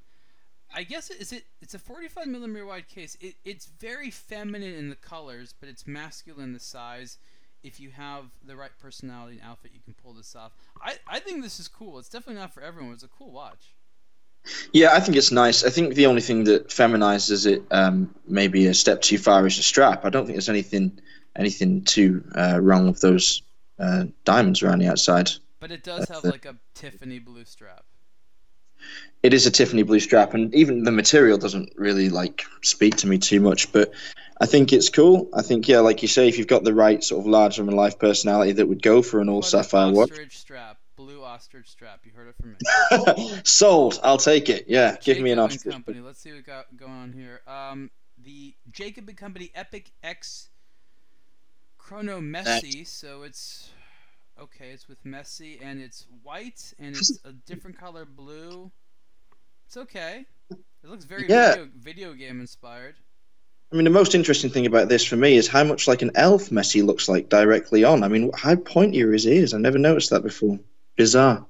I guess it is it. It's a 45 millimeter wide case. It, it's very feminine in the colors, but it's masculine in the size. If you have the right personality and outfit, you can pull this off. I, I think this is cool. It's definitely not for everyone. It's a cool watch. Yeah, I think it's nice. I think the only thing that feminizes it um, maybe a step too far is the strap. I don't think there's anything anything too uh, wrong with those uh, diamonds around the outside. But it does have That's like a Tiffany blue strap. It is a Tiffany blue strap, and even the material doesn't really like speak to me too much. But I think it's cool. I think yeah, like you say, if you've got the right sort of larger than life personality that would go for an all sapphire watch, ostrich strap, blue ostrich strap. You heard it from me. sold. I'll take it. Yeah, give me an Jacob ostrich. Company. Let's see what got going on here. Um, the Jacob and Company Epic X Chrono Messi. So it's okay. It's with Messi and it's white and it's a different color blue. It's okay. It looks very Yeah. video, video game inspired. I mean, the most interesting thing about this for me is how much like an elf Messi looks like directly on. I mean, how pointy are his ears? I never noticed that before. Bizarre.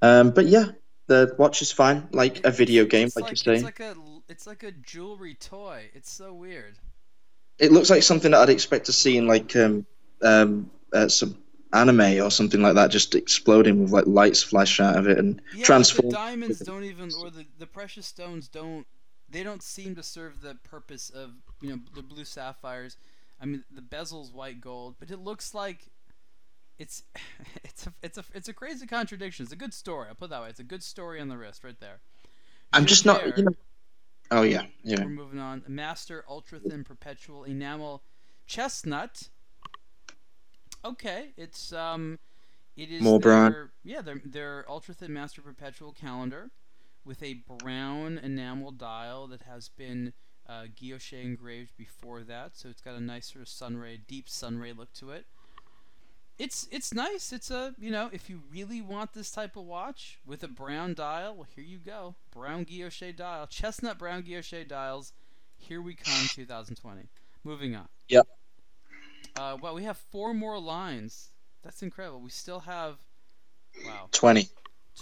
Um, but yeah, the watch is fine, like a video game, It's like, you It's say. like a it's like a jewelry toy. It's so weird. It looks like something that I'd expect to see in like um, um, uh, some anime or something like that, just exploding with like lights flash out of it and Yeah, transform. the diamonds don't even, or the, the precious stones don't, they don't seem to serve the purpose of, you know, the blue sapphires. I mean, the bezel's white gold, but it looks like it's, it's a, it's a, it's a crazy contradiction. It's a good story. I'll put that way. It's a good story on the wrist right there. I'm just not. Gilbert, You know, oh yeah, yeah. We're moving on. Master Ultra Thin Perpetual Enamel Chestnut. Okay, it's um, it is More their, brown. Yeah, their their Ultra Thin Master Perpetual calendar with a brown enamel dial that has been uh, guilloche engraved before that, so it's got a nice sort of sunray, deep sunray look to it. It's it's nice. It's a you know if you really want this type of watch with a brown dial, well here you go, brown guilloche dial, chestnut brown guilloche dials. Here we come, 2020. Moving on. Yep. Uh, well, we have four more lines. That's incredible. We still have, wow, Twenty.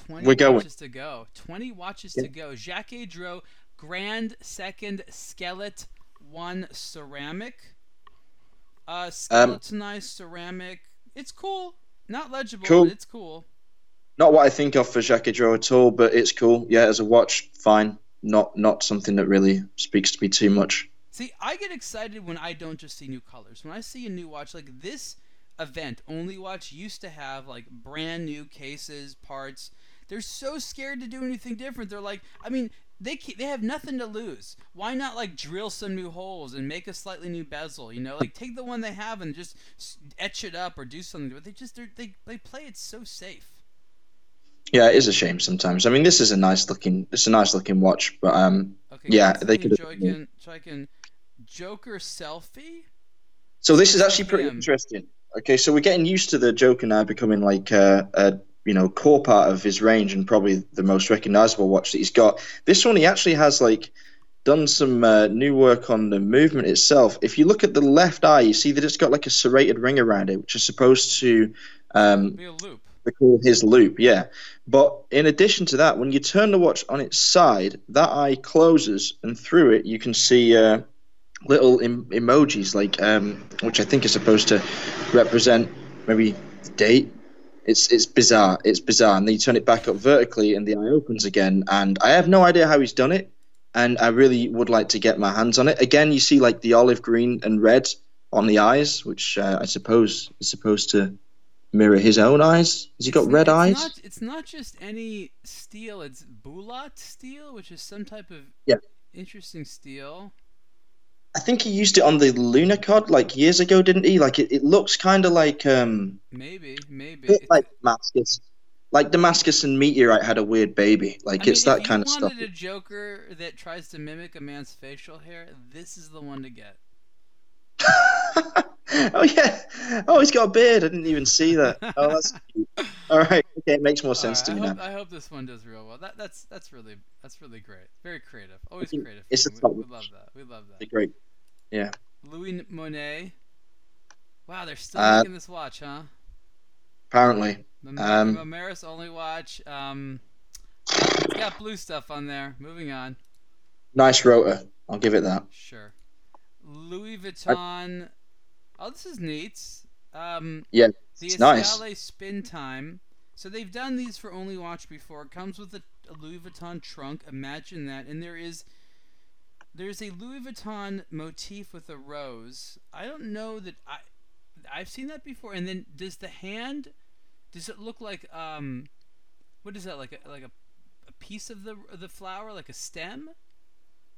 20 We're going. watches to go. 20 watches to go. Jaquet Droz Grand Second Skeleton 1 Ceramic. Uh, Um, skeletonized ceramic. It's cool. Not legible, Cool. but it's cool. Not what I think of for Jaquet Droz at all, but it's cool. Yeah, as a watch, fine. Not not something that really speaks to me too much. See, I get excited when I don't just see new colors. When I see a new watch like this event, Only Watch used to have like brand new cases, parts. They're so scared to do anything different. They're like, I mean, they they have nothing to lose. Why not like drill some new holes and make a slightly new bezel? You know, like take the one they have and just etch it up or do something. But they just they they play it so safe. Yeah, it is a shame sometimes. I mean, this is a nice looking, it's a nice looking watch, but um, okay, yeah, they could. Chaykin, Chaykin, Joker selfie. So this is actually pretty interesting. Okay, so we're getting used to the Joker now becoming like a, a you know core part of his range and probably the most recognizable watch that he's got. This one he actually has like done some uh, new work on the movement itself. If you look at the left eye, you see that it's got like a serrated ring around it, which is supposed to um, be a loop. Call his loop, yeah. But in addition to that, when you turn the watch on its side, that eye closes, and through it you can see uh, little em- emojis, like um, which I think is supposed to represent maybe the date it's it's bizarre. It's bizarre. And then you turn it back up vertically, and the eye opens again. And I have no idea how he's done it. And I really would like to get my hands on it. Again, you see like the olive green and red on the eyes, which uh, I suppose is supposed to mirror his own eyes. Has he got it's, red it's eyes? Not, it's not just any steel. It's Boulat steel, which is some type of yeah. interesting steel. I think he used it on the Lunokhod like years ago, didn't he? Like it, it looks kind of like um maybe maybe like Damascus, like Damascus and Meteorite had a weird baby. Like I it's mean, that kind of stuff. If you wanted a Joker that tries to mimic a man's facial hair, this is the one to get. oh yeah. Oh, he's got a beard. I didn't even see that. Oh, that's cute. All right. Okay, it makes more sense right, to me hope, now. I hope this one does real well. That, that's that's really that's really great. Very creative. Always creative. It's a we, we love that. We love that. Great. Yeah. Louis Moinet. Wow, they're still uh, making this watch, huh? Apparently. The um, Memoris only watch. Um, it's got blue stuff on there. Moving on. Nice rotor. I'll give it that. Sure. Louis Vuitton. I, oh, this is neat. Um, yeah, the it's nice. spin time. So they've done these for Only Watch before. It comes with a, a Louis Vuitton trunk. Imagine that, and there is there's a Louis Vuitton motif with a rose. I don't know that I I've seen that before. And then does the hand does it look like um what is that like a like a, a piece of the the flower like a stem?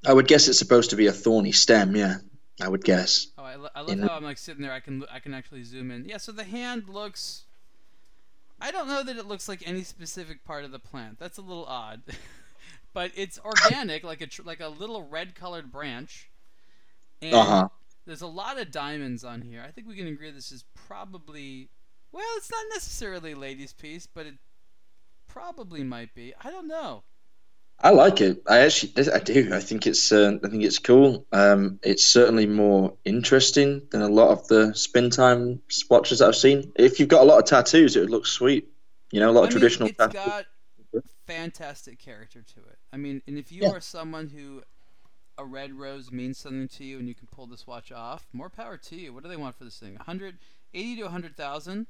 I would guess it's supposed to be a thorny stem, yeah. I would guess. Oh, I, lo- I love how I'm like sitting there. I can I can actually zoom in. Yeah, so the hand looks. I don't know that it looks like any specific part of the plant. That's a little odd. but it's organic, like a tr- like a little red colored branch. And uh-huh. there's a lot of diamonds on here. I think we can agree this is probably well, it's not necessarily a ladies' piece, but it probably might be. I don't know. I like it. I actually, I do. I think it's, uh, I think it's cool. Um, it's certainly more interesting than a lot of the spin time watches that I've seen. If you've got a lot of tattoos, it would look sweet. You know, a lot I of mean, traditional. It's tattoos. got fantastic character to it. I mean, and if you yeah. are someone who a red rose means something to you and you can pull this watch off, more power to you. What do they want for this thing? 180 to 100,000?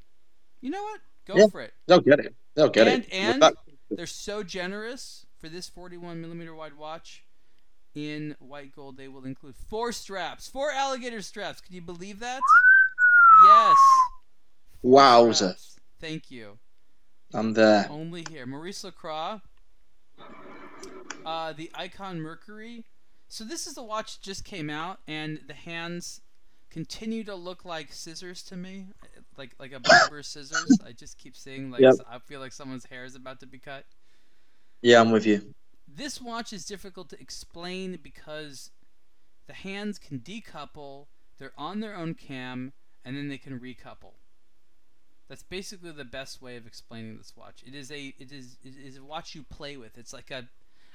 You know what? Go yeah, for it. They'll get it. They'll get and, it. And they're so generous for this 41 millimeter wide watch. In white gold, they will include four straps, four alligator straps. Can you believe that? Yes. Wowza. Thank you. I'm there. Only here. Maurice Lacroix. Uh, the Aikon Mercury. So this is the watch just came out, and the hands continue to look like scissors to me, like like a barber's scissors. I just keep seeing like yep. I feel like someone's hair is about to be cut. Yeah, I'm with you. This watch is difficult to explain because the hands can decouple. They're on their own cam, and then they can recouple. That's basically the best way of explaining this watch. It is a it is it is a watch you play with. It's like a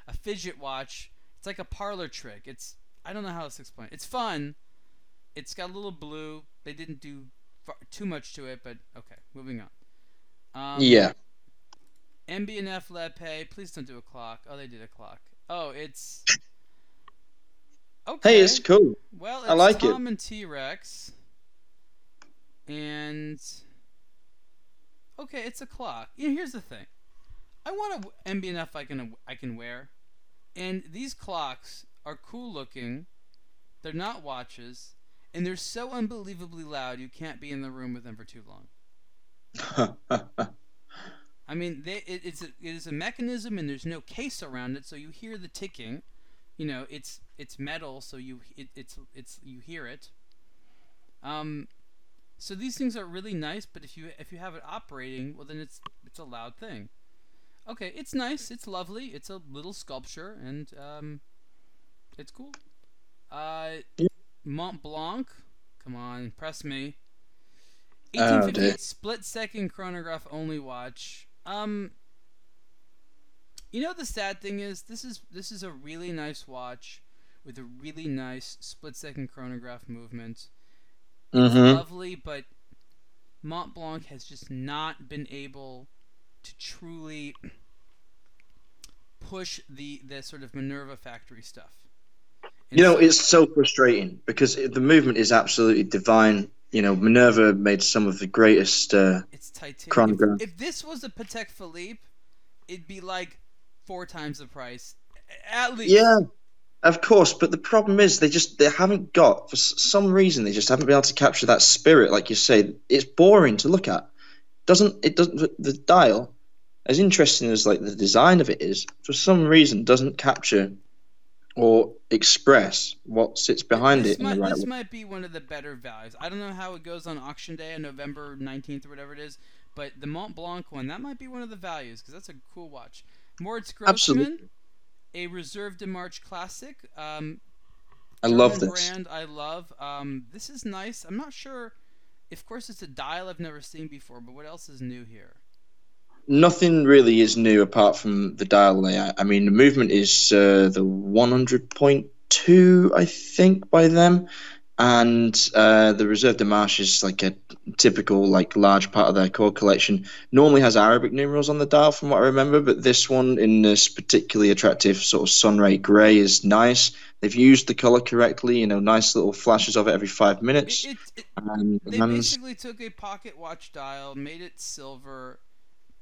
a fidget watch. It's like a parlor trick. It's I don't know how else to explain. It. It's fun. It's got a little blue. They didn't do far, too much to it, but okay. Moving on. Um, yeah. MB&F L'Epée. Please don't do a clock. Oh, they did a clock. Oh, it's. Okay. Hey, it's cool. Well, it's I like Tom it. and T Rex. And Okay, it's a clock. You know, here's the thing. I want a MB&F I can I can wear, and these clocks are cool looking. They're not watches, and they're so unbelievably loud you can't be in the room with them for too long. I mean, they, it, it's a, it is a mechanism, and there's no case around it, so you hear the ticking. You know, it's it's metal, so you it, it's it's you hear it. Um, so these things are really nice, but if you if you have it operating, well then it's it's a loud thing. Okay, it's nice, it's lovely, it's a little sculpture, and um, it's cool. Uh, Montblanc, come on, press me. 1858 oh, split second chronograph only watch. Um, you know the sad thing is this is this is a really nice watch with a really nice split second chronograph movement. Mm-hmm. lovely, but Montblanc has just not been able to truly push the the sort of Minerva factory stuff. And you know, so, it's so frustrating because the movement is absolutely divine. You know, Minerva made some of the greatest. Uh, it's titanium. If, if, this was a Patek Philippe, it'd be like four times the price, at least. Yeah, of course, but the problem is they just they haven't got for some reason they just haven't been able to capture that spirit. Like you say, it's boring to look at. Doesn't it? Doesn't the dial, as interesting as like the design of it is, for some reason doesn't capture or express what sits behind this it. Might, right this way. might be one of the better values. I don't know how it goes on auction day on November nineteenth or whatever it is, but the Montblanc one that might be one of the values because that's a cool watch. Moritz Grossmann. Absolutely a Reserve de Marche classic. Um, I love this brand. I love. Um, this is nice. I'm not sure. Of course, it's a dial I've never seen before, but what else is new here? Nothing really is new apart from the dial layout. I mean, the movement is uh, the 100.2, I think, by them and uh, the Reserve de Marche is like a typical, like large part of their core collection. Normally has Arabic numerals on the dial, from what I remember, but this one in this particularly attractive sort of sunray grey is nice. They've used the color correctly, you know, nice little flashes of it every five minutes. It, it, it, they basically took a pocket watch dial, made it silver,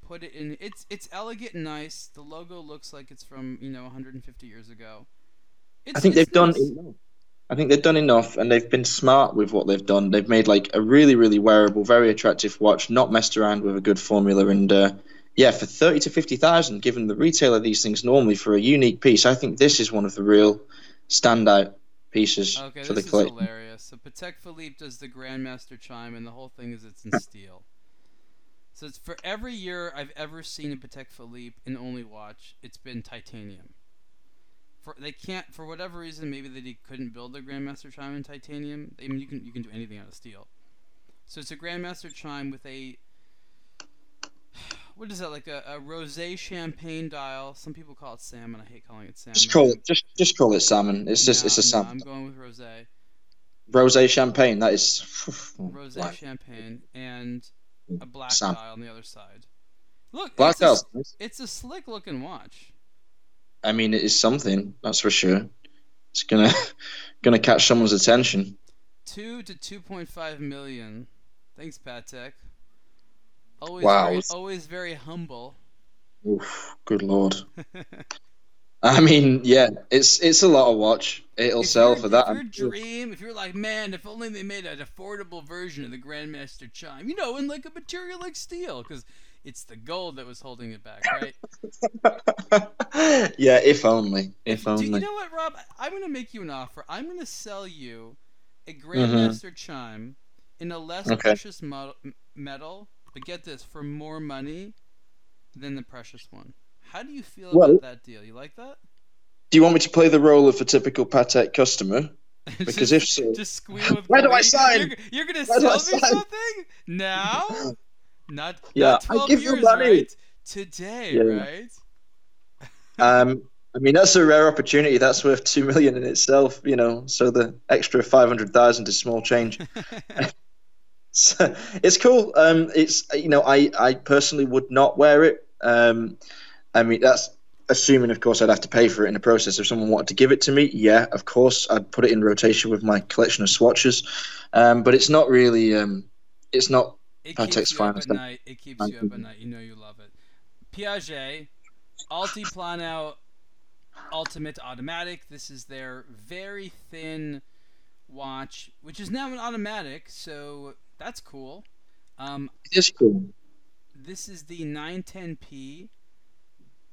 put it in. It's it's elegant and nice. The logo looks like it's from you know 150 years ago. It's, I think they've nice. done I think they've done enough and they've been smart with what they've done. They've made like a really, really wearable, very attractive watch, not messed around with a good formula. And uh, yeah, for 30 to 50,000, given the retail of these things normally for a unique piece, I think this is one of the real standout pieces okay, for the collection. Okay, this is hilarious. So Patek Philippe does the Grandmaster chime, and the whole thing is it's in steel. So it's for every year I've ever seen a Patek Philippe in only watch, it's been titanium for they can't for whatever reason maybe they couldn't build the Grandmaster chime in titanium. I mean you can you can do anything out of steel. So it's a Grandmaster chime with a what is that like a, a rosé champagne dial? Some people call it salmon. I hate calling it salmon. Just call it just just call it salmon. It's just no, it's a salmon. No, I'm going with rosé. Rosé champagne. That is rosé black. champagne and a black salmon. dial on the other side. Look, black it's, a, it's a slick looking watch. I mean, it is something that's for sure. It's gonna gonna catch someone's attention. Two to two point five million. Thanks, Patek. Always wow. Very, always very humble. Oof, good lord. I mean, yeah, it's it's a lot of watch. It'll if sell for that. If your dream, if you're like, man, if only they made an affordable version of the Grandmaster chime, you know, in like a material like steel, because it's the gold that was holding it back, right? yeah, if only. If, only. Do you know what, Rob? I'm going to make you an offer. I'm going to sell you a Grandmaster mm-hmm. chime in a less okay. precious metal, but get this, for more money than the precious one. How do you feel well, about that deal? You like that? Do you want me to play the role of a typical Patek customer? Because just, if so, just squeal where do I sign? You're, you're gonna Where sell me something now? Not yeah, not twelve years, right? Today, yeah. right? um, I mean that's a rare opportunity. That's worth two million in itself, you know. So the extra five hundred thousand is small change. so, it's cool. Um, it's you know I I personally would not wear it. Um, I mean that's assuming, of course, I'd have to pay for it in the process. If someone wanted to give it to me, yeah, of course, I'd put it in rotation with my collection of swatches. Um, but it's not really, um, it's not it keeps you up at night. It keeps you up at night. You know you love it. Piaget, Altiplano Ultimate Automatic. This is their very thin watch, which is now an automatic, so that's cool. Um, It is cool. this is the 910p,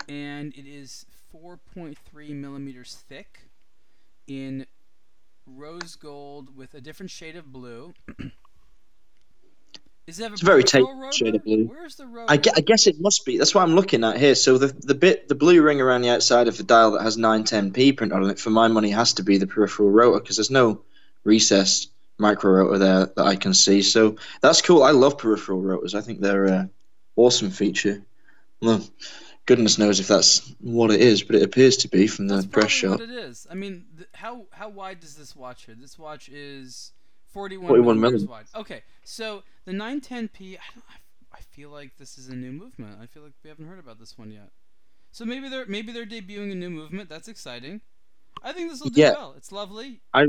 and it is 4.3 millimeters thick in rose gold with a different shade of blue. Is that a It's a very rotor? shade of blue. Where's the rotor? I, gue- I guess it must be. That's what I'm looking at here. So the the bit the blue ring around the outside of the dial that has 910p printed on it, for my money, has to be the peripheral rotor because there's no recessed micro rotor there that I can see. So that's cool. I love peripheral rotors. I think they're an awesome feature. Well, goodness knows if that's what it is, but it appears to be from the That's press shot. what it is. I mean, th- how how wide does this watch here? This watch is 41, 41 millimeters wide. Okay, so the 910p. I, don't, I, I feel like this is a new movement. I feel like we haven't heard about this one yet. So maybe they're maybe they're debuting a new movement. That's exciting. I think this will do Yeah. well. It's lovely. I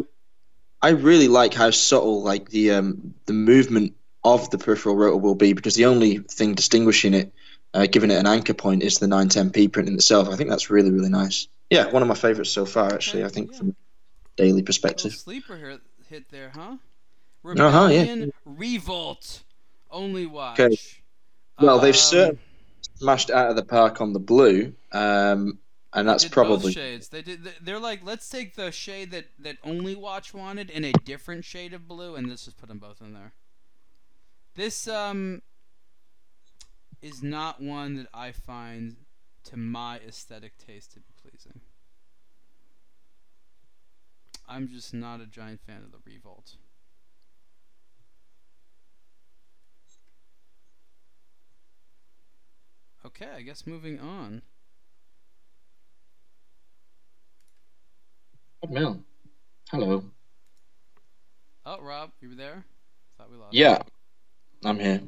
I really like how subtle like the um, the movement of the peripheral rotor will be because the only thing distinguishing it, uh, giving it an anchor point, is the 910p print in itself. I think that's really really nice. Yeah, one of my favorites so far actually. I think yeah. from daily perspective. sleeper here hit there, huh? Uh-huh, yeah. Rebellion Revolt only watch. Okay. Well, they've Um, certainly smashed out of the park on the blue, um, and They that's did both probably shades. They did. they- They're like, let's take the shade that that only Watch wanted in a different shade of blue, and let's just put them both in there. This um is not one that I find to my aesthetic taste to be pleasing. I'm just not a giant fan of the Revolt. Okay, I guess moving on. Mel. Hello. Oh, Rob, you were there? Thought we lost. Yeah, I'm here.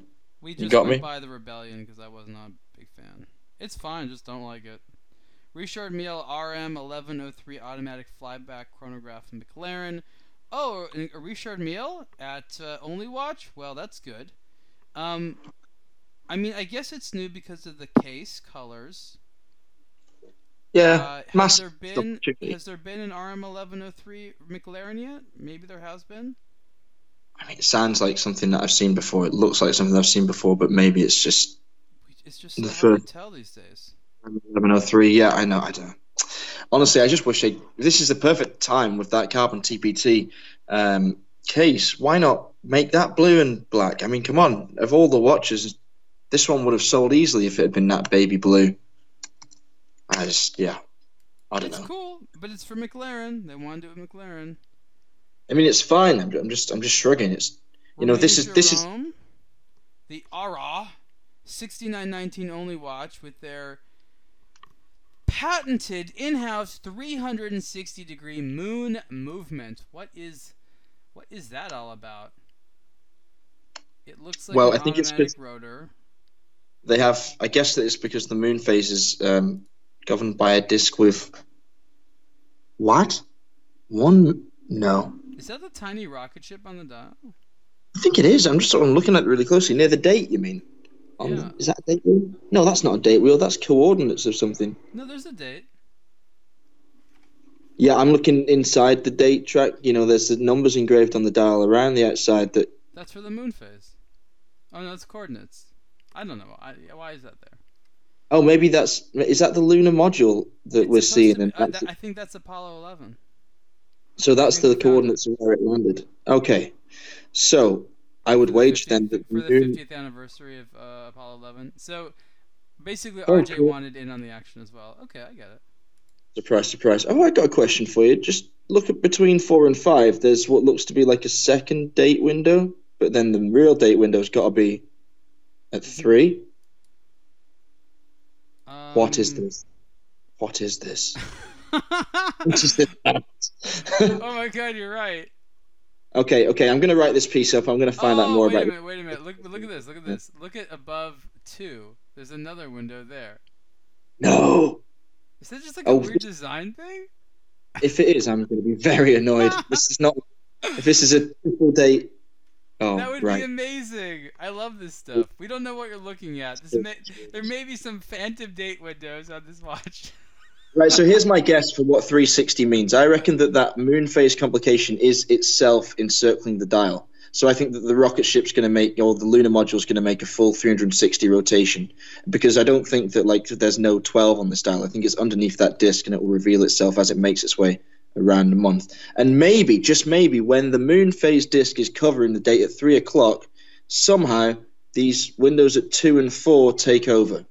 We You just got went me? by the Rebellion because I was not a big fan. It's fine, just don't like it. Richard Mille RM 1103 automatic flyback chronograph McLaren. Oh, a Richard Mille at uh, Only Watch? Well, that's good. Um, I mean, I guess it's new because of the case colors. Yeah, Uh, has there been has there been an RM 1103 McLaren yet? Maybe there has been. I mean, it sounds like something that I've seen before. It looks like something I've seen before, but maybe it's just It's just The first- tell these days. 1103. Yeah, I know. I don't. know. Honestly, I just wish they. This is the perfect time with that carbon TPT um, case. Why not make that blue and black? I mean, come on. Of all the watches, this one would have sold easily if it had been that baby blue. I just, yeah, I don't It's know. cool, but it's for McLaren. They want to do it with McLaren. I mean, it's fine. I'm, I'm just, I'm just shrugging. It's, You know, this is- this is- the Ara 6919 only watch with their patented in-house 360 degree moon movement. What is what is that all about? It looks like Well, I think it's been- rotor. they have. I guess that it's because the moon phase is um, governed by a disk with. What? One? No. Is that the tiny rocket ship on the dial? I think it is. I'm just sort of looking at it really closely. Near the date, you mean? On Yeah. is that a date wheel? No, that's not a date wheel. That's coordinates of something. No, there's a date. Yeah, I'm looking inside the date track. You know, there's the numbers engraved on the dial around the outside. That That's for the moon phase. Oh no, that's coordinates. I don't know. I, why is that there? oh, maybe that's is that the lunar module that It's we're seeing, be- uh, that- I think that's Apollo 11. So that's the coordinates of where it landed. Okay, so I would For the wager 50th then that for the 50th anniversary of uh, Apollo 11. So basically, Oh, RJ cool. wanted in on the action as well. Okay, I get it. Surprise, surprise. Oh, I got a question for you. Just look at between four and five. There's what looks to be like a second date window, but then the real date window's got to be at three. Um, What is this? What is this? What is this? oh my god, you're right. okay, okay. I'm gonna write this piece up. I'm gonna find oh, out more wait about. a minute, wait a minute. Look, look at this. Look at this. Look at above two. There's another window there. No. Is that just like a Oh. weird design thing? If it is, I'm gonna be very annoyed. this is not. If this is a triple date Oh, that would right. be amazing. I love this stuff. We don't know what you're looking at. This may, there may be some phantom date windows on this watch. Right, so here's my guess for what 360 means. I reckon that that moon phase complication is itself encircling the dial. So I think that the rocket ship's going to make, or the lunar module's going to make a full 360 rotation, because I don't think that like there's no 12 on this dial. I think it's underneath that disk, and it will reveal itself as it makes its way around the month. And maybe, just maybe, when the moon phase disk is covering the date at three o'clock, somehow these windows at two and four take over.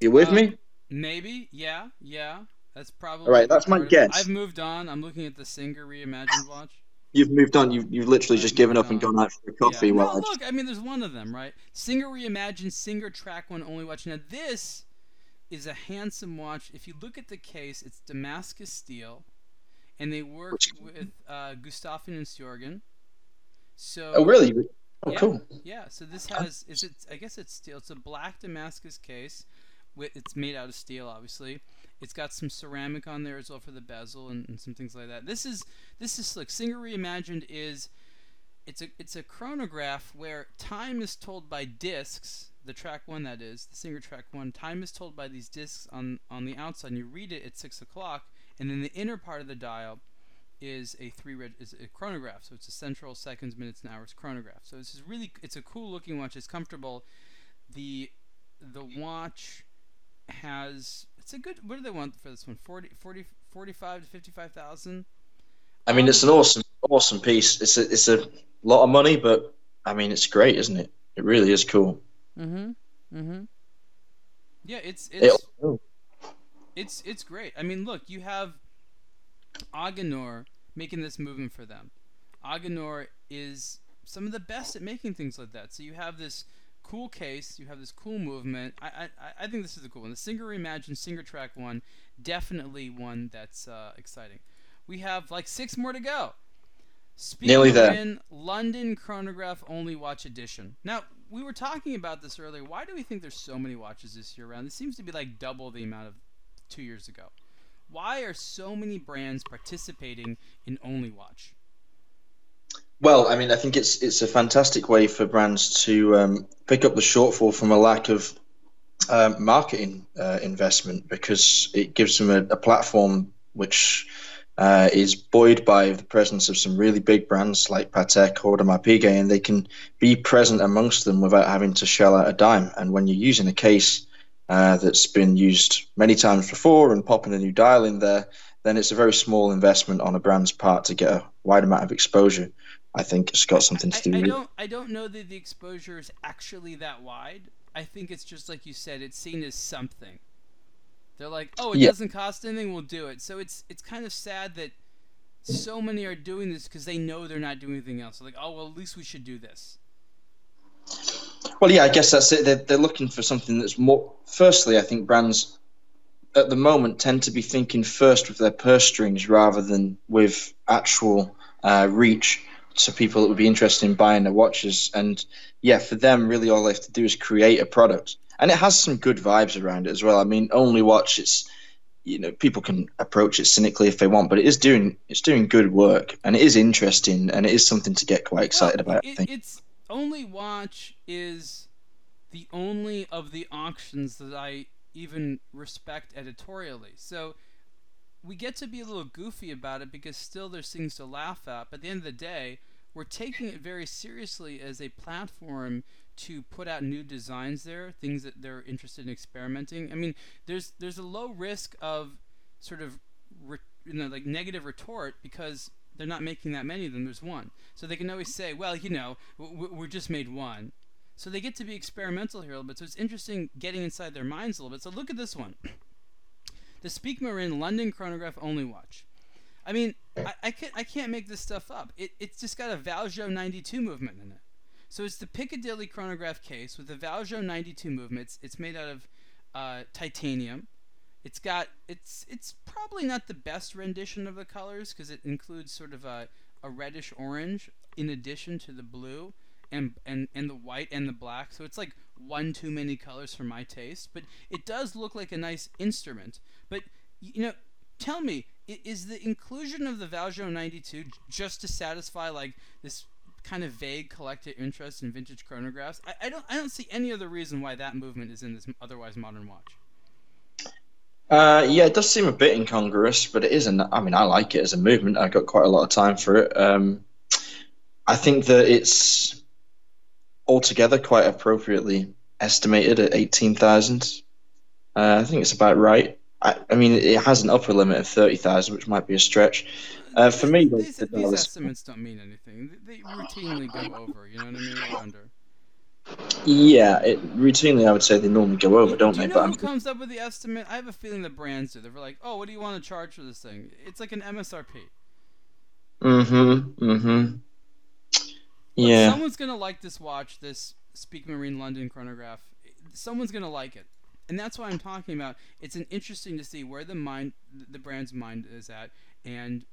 You with Uh, me? Maybe, yeah, yeah. That's probably. All right, that's my part of it. guess. I've moved on. I'm looking at the Singer reimagined watch. You've moved on. You've, you've literally just I've given moved up and gone out for a coffee. Yeah. While no, I just- look, I mean, there's one of them, right? Singer reimagined, Singer track one only watch. Now this is a handsome watch. If you look at the case, it's Damascus steel, and they work Which- with uh, Gustafsson and Sjögren. So oh, really? Oh, yeah. cool. Yeah, so this has is it I guess it's steel. It's a black Damascus case. It's made out of steel, obviously. It's got some ceramic on there as well for the bezel and, and some things like that. This is this is slick. Singer Reimagined is it's a it's a chronograph where time is told by discs. The track one that is the Singer track one. Time is told by these discs on on the outside. And you read it at six o'clock, and then the inner part of the dial is a three reg- is a chronograph. So it's a central seconds, minutes, and hours chronograph. So this is really it's a cool looking watch. It's comfortable. The the watch has it's a good what do they want for this one? 40 40 45 to 55,000 I mean, it's an awesome, awesome piece. It's a, it's a lot of money, but I mean, it's great, isn't it? It really is cool. mhm mhm yeah it's it's It, it's it's great. I mean look you have Agenhor making this movement for them. Agenhor is some of the best at making things like that. So you have this cool case you have this cool movement i i, I think this is a cool one the singer reimagined singer track one definitely one that's uh, exciting we have like six more to go Speaking Nearly there. in London chronograph only watch edition. Now, we were talking about this earlier. Why do we think there's so many watches this year around? This seems to be like double the amount of two years ago. Why are so many brands participating in only watch? Well, I mean, I think it's it's a fantastic way for brands to um, pick up the shortfall from a lack of um, marketing uh, investment because it gives them a, a platform which uh, is buoyed by the presence of some really big brands like Patek or Piguet, and they can be present amongst them without having to shell out a dime. And when you're using a case uh, that's been used many times before and popping a new dial in there, then it's a very small investment on a brand's part to get a wide amount of exposure. I think it's got something to do I with it. don't I don't know that the exposure is actually that wide. I think it's just like you said, it's seen as something. They're like, oh, it Yeah. doesn't cost anything, we'll do it. So it's it's kind of sad that so many are doing this because they know they're not doing anything else. They're like, oh well, at least we should do this. Well, yeah, I guess that's it. They're, they're looking for something that's more. Firstly, I think brands at the moment tend to be thinking first with their purse strings rather than with actual uh, reach to people that would be interested in buying their watches. And yeah, for them, really all they have to do is create a product. And it has some good vibes around it as well. I mean, only watch, it's you know people can approach it cynically if they want but it is doing it's doing good work and it is interesting and it is something to get quite excited Well, about I It, think. it's only watch is the only of the auctions that I even respect editorially. So we get to be a little goofy about it because still there's things to laugh at. But at the end of the day, we're taking it very seriously as a platform to put out new designs there, things that they're interested in experimenting. I mean, there's there's a low risk of sort of re, you know like negative retort because they're not making that many of them. There's one, so they can always say, well, you know, w- we're just made one. So they get to be experimental here a little bit. So it's interesting getting inside their minds a little bit. So look at this one, the Speake-Marin London chronograph only watch. I mean, I, I can't I can't make this stuff up. It, it's just got a Valjoux 92 movement in it. So it's the Piccadilly chronograph case with the Valjoux 92 movements. It's, made out of uh, titanium. It's got it's it's probably not the best rendition of the colors because it includes sort of a, a reddish orange in addition to the blue and, and and the white and the black. So it's like one too many colors for my taste. But it does look like a nice instrument. But you know, tell me, is the inclusion of the Valjoux 92 just to satisfy like this kind of vague collective interest in vintage chronographs. I, I don't I don't see any other reason why that movement is in this otherwise modern watch. Uh, yeah, it does seem a bit incongruous, but it isn't. I mean, I like it as a movement. I got quite a lot of time for it. Um, I think that it's altogether quite appropriately estimated at eighteen thousand. Uh, I think it's about right. I, I, mean, it has an upper limit of thirty thousand, which might be a stretch. Uh, for me, these, these, these estimates don't mean anything. They routinely go over. You know what I mean? Or under. Yeah, it, routinely I would say they normally go over, don't do they? You know but who I'm... comes up with the estimate? I have a feeling the brands do. They're like, "Oh, what do you want to charge for this thing?" It's like an MSRP. Mm-hmm. Mm-hmm. Yeah. Look, someone's gonna like this watch, this Speake-Marin London chronograph. Someone's gonna like it, and that's why I'm talking about. It's an interesting to see where the mind, the brand's mind is at, and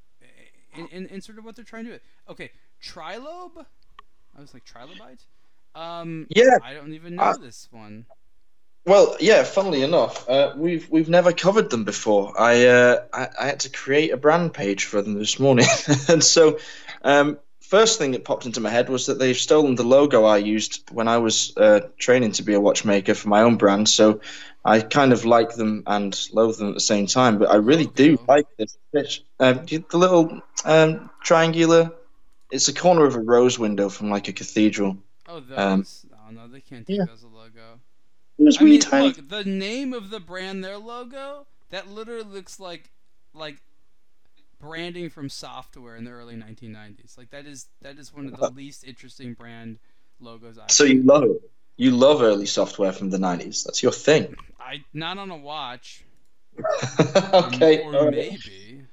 and, and, and sort of what they're trying to do. Okay, Trilobe. I was like Trilobite. Um, yeah, I don't even know uh, this one. Well, yeah. Funnily enough, uh, we've we've never covered them before. I, uh, I, I had to create a brand page for them this morning, and so um, first thing that popped into my head was that they've stolen the logo I used when I was uh, training to be a watchmaker for my own brand. So I kind of like them and loathe them at the same time. But I really do like this fish. Uh, the little um, triangular. It's a corner of a rose window from like a cathedral. Oh, those? Um, oh no, they can't take yeah. as a logo. It was really I mean, tiny. Look, the name of the brand, their logo, that literally looks like like branding from software in the early 1990s. Like that is that is one of the least interesting brand logos I've So you love it. You love early software from the 90s. That's your thing. I not on a watch. okay. Or, or maybe.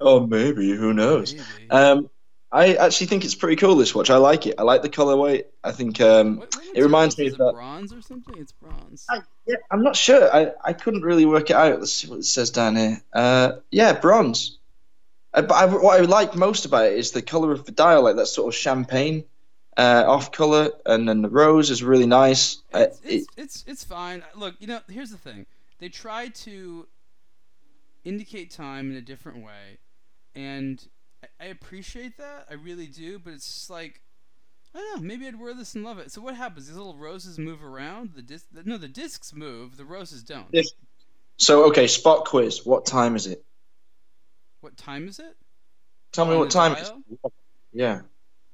Oh, maybe. Who knows? Maybe. Um, I actually think it's pretty cool. This watch, I like it. I like the colorway. I think um, what, what it reminds me of that bronze or something. It's bronze. I, yeah, I'm not sure. I, I couldn't really work it out. Let's see what it says down here. Uh, yeah, bronze. Uh, but I, what I like most about it is the color of the dial, like that sort of champagne uh, off color, and then the rose is really nice. Uh, it's, it's, it, it's it's fine. Look, you know, here's the thing. They try to indicate time in a different way, and I appreciate that. I really do, but it's just like I don't know. Maybe I'd wear this and love it. So what happens? These little roses move around. The disc, no, the discs move. The roses don't. So okay, spot quiz. What time is it? What time is it? Tell me what time. It is. Yeah.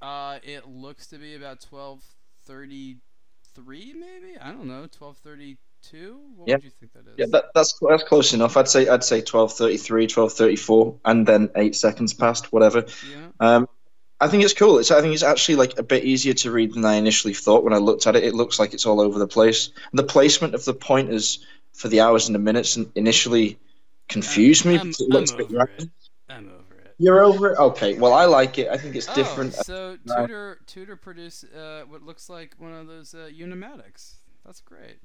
Uh, it looks to be about twelve thirty-three, maybe. I don't know, twelve thirty two? What yeah. would you think that is? Yeah, that, that's that's close enough. I'd say I'd say 12:33, 12:34, and then eight seconds past, whatever. Yeah. Um, I think it's cool. It's I think it's actually like a bit easier to read than I initially thought when I looked at it. It looks like it's all over the place. The placement of the pointers for the hours and the minutes initially confused me. I'm, it looks I'm a bit random. I'm over it. You're over it. Okay. Well, I like it. I think it's oh, different. So Tudor Tudor produced uh, what looks like one of those uh, Unimatics. That's great.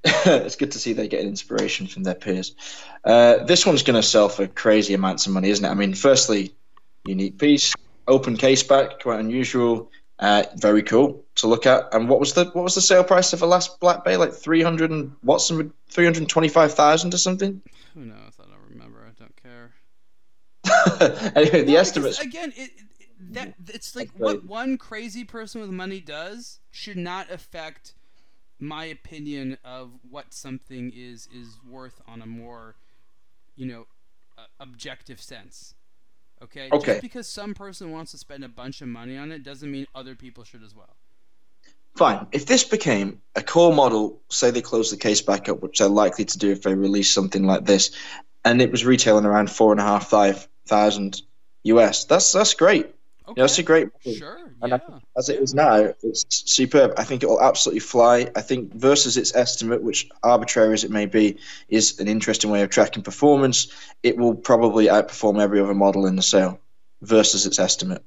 it's good to see they get inspiration from their peers. Uh, this one's going to sell for crazy amounts of money, isn't it? I mean, firstly, unique piece, open case back, quite unusual, uh, very cool to look at. And what was the what was the sale price of the last Black Bay? Like three hundred and what's three hundred twenty five thousand or something? Who knows? I don't remember. I don't care. anyway, the estimates again. It, it, that it's like what one crazy person with money does should not affect my opinion of what something is is worth on a more, you know, uh, objective sense. Okay? okay. Just because some person wants to spend a bunch of money on it doesn't mean other people should as well. Fine. If this became a core model, say they close the case back up, which they're likely to do if they release something like this, and it was retailing around four and a half, five thousand US, that's that's great. Okay. that's a great Sure. And yeah. as it is now, it's superb. I think it will absolutely fly. I think versus its estimate, which arbitrary as it may be, is an interesting way of tracking performance. It will probably outperform every other model in the sale versus its estimate.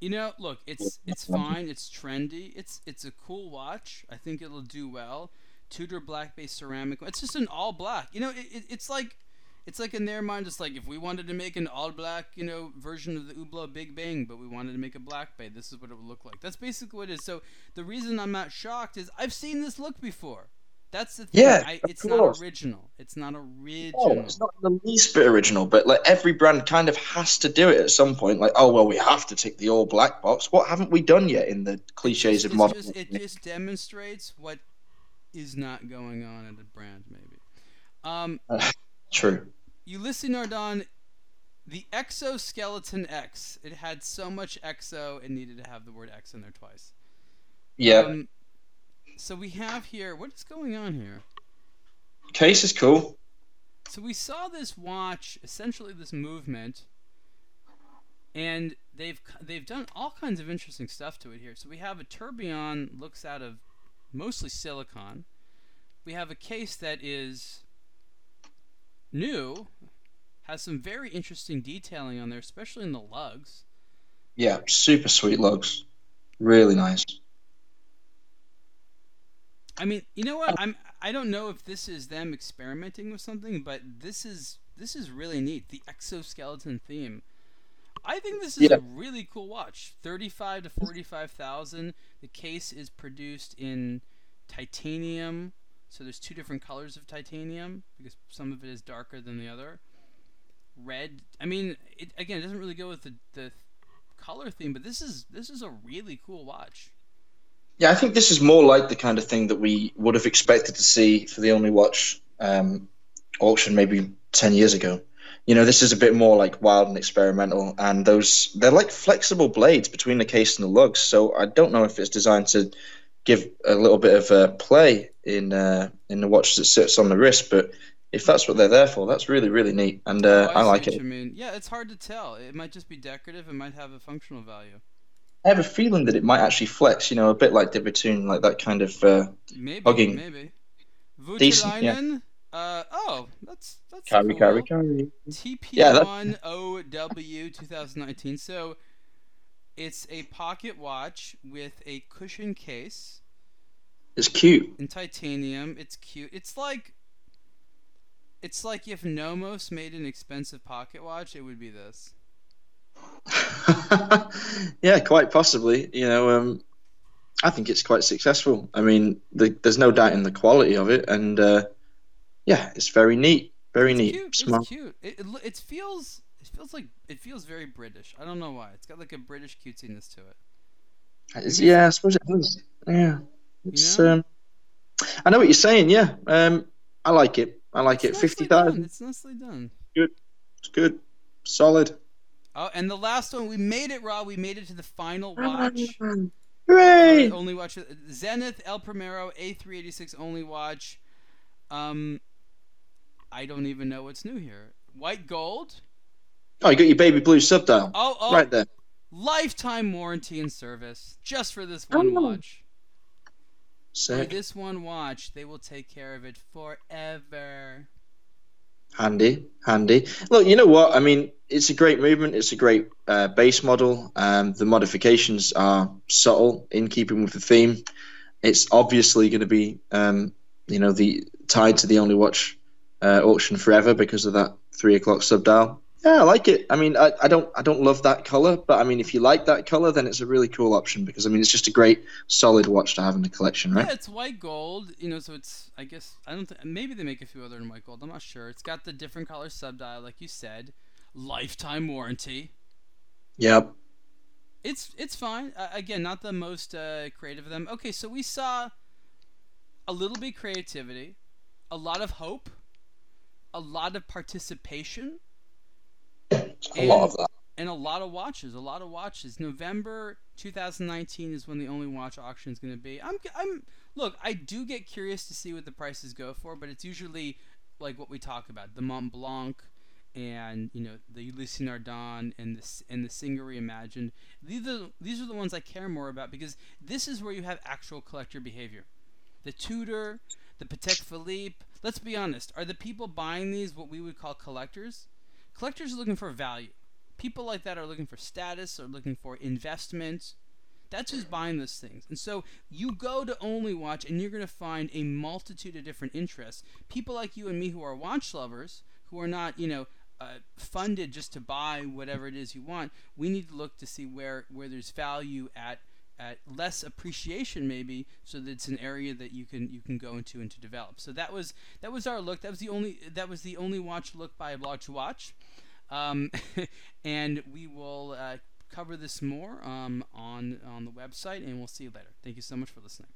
You know, look, it's it's fine. It's trendy. It's it's a cool watch. I think it'll do well. Tudor black base ceramic. It's just an all black. You know, it, it, it's like it's like in their mind, it's like if we wanted to make an all black, you know, version of the Hublot Big Bang, but we wanted to make a black bay, this is what it would look like. That's basically what it is. So the reason I'm not shocked is I've seen this look before. That's the thing. Yeah, I, it's course. not original. It's not original. Oh, it's not the least bit original, but like every brand kind of has to do it at some point. Like, oh well, we have to tick the all black box. What haven't we done yet in the cliches of It's modern? just- it just demonstrates what is not going on at a brand, maybe. Um, True. Ulysse Nardin, the exoskeleton X. It had so much exo, it needed to have the word X in there twice. Yeah, Um, so we have here. What is going on here? case is cool. So we saw this watch, essentially this movement, and they've they've done all kinds of interesting stuff to it here. So we have a tourbillon looks out of mostly silicon. We have a case that is new, has some very interesting detailing on there, especially in the lugs. Yeah, super sweet lugs. Really nice. I mean, you know what? I'm I don't know if this is them experimenting with something, but this is this is really neat. The exoskeleton theme. I think this is Yeah. a really cool watch. Thirty-five to forty-five thousand. The case is produced in titanium, so there's two different colors of titanium because some of it is darker than the other. Red. I mean, it again it doesn't really go with the the color theme, but this is this is a really cool watch. Yeah, I think this is more like the kind of thing that we would have expected to see for the Only Watch um, auction maybe 10 years ago. You know, this is a bit more like wild and experimental, and those they're like flexible blades between the case and the lugs. So I don't know if it's designed to give a little bit of uh, play in uh, in the watch that sits on the wrist, but if that's what they're there for, that's really really neat, and uh, Oh, I see like it. You mean, yeah, it's hard to tell. It might just be decorative. It might have a functional value. I have a feeling that it might actually flex, you know, a bit like the Batoon, like that kind of. Uh, Maybe, Hugging. maybe. Decent, yeah. Voutilainen, Uh, oh, that's that's carry, cool. carry, carry. Yeah, that- TP1OW 2019. So, it's a pocket watch with a cushion case It's cute. in titanium. It's cute. It's like it's like if Nomos made an expensive pocket watch, it would be this. yeah, quite possibly. You know, um, I think it's quite successful. I mean, the, there's no doubt in the quality of it, and uh, yeah, it's very neat, very It's neat, cute. smart. It's cute. It, it it feels feels like it feels very British. I don't know why. It's got like a British cutesiness to it. Yeah, I suppose it does. Yeah, it's. know? Um, I know what you're saying. Yeah, um, I like it. I like It's it. Fifty thousand. It's nicely done. Good. It's good, solid. Oh, and the last one, we made it, Rob. We made it to the final watch. Hooray! Uh, only watch Zenith El Primero A386 only watch. Um, I don't even know what's new here. White gold. Oh, you got your baby blue subdial Oh, oh, right there. lifetime warranty and service just for this one Oh. watch. For this one watch, they will take care of it forever. Handy, handy. Look, you know what? I mean, it's a great movement. It's a great uh, base model. Um, the modifications are subtle in keeping with the theme. It's obviously going to be, um, you know, the tied to the Only Watch uh, auction forever because of that three o'clock subdial. Yeah, I like it. I mean, I, I don't I don't love that color, but I mean, if you like that color, then it's a really cool option because I mean, it's just a great solid watch to have in the collection, right? Yeah, it's white gold. You know, so it's. I guess I don't. think maybe they make a few other in white gold. I'm not sure. It's got the different color subdial, like you said. Lifetime warranty. Yep. It's it's fine. Uh, again, not the most uh, creative of them. Okay, so we saw a little bit creativity, a lot of hope, a lot of participation, A lot of that. and a lot of watches. A lot of watches. November 2019 is when the only watch auction is going to be. I'm I'm look. I do get curious to see what the prices go for, but it's usually like what we talk about: the Montblanc, and you know the Ulysse Nardin and the and the Singer Reimagined. These are these are the ones I care more about because this is where you have actual collector behavior. The Tudor, the Patek Philippe. Let's be honest. Are the people buying these what we would call collectors? Collectors are looking for value. People like that are looking for status, are looking for investment. That's who's buying those things. And so you go to Only Watch and you're going to find a multitude of different interests. People like you and me who are watch lovers, who are not, you know, uh, funded just to buy whatever it is you want. We need to look to see where, where there's value at at less appreciation maybe so that it's an area that you can you can go into and to develop. So that was that was our look. That was the only that was the only watch look by blog to watch. Um, and we will uh, cover this more um, on on the website and we'll see you later. Thank you so much for listening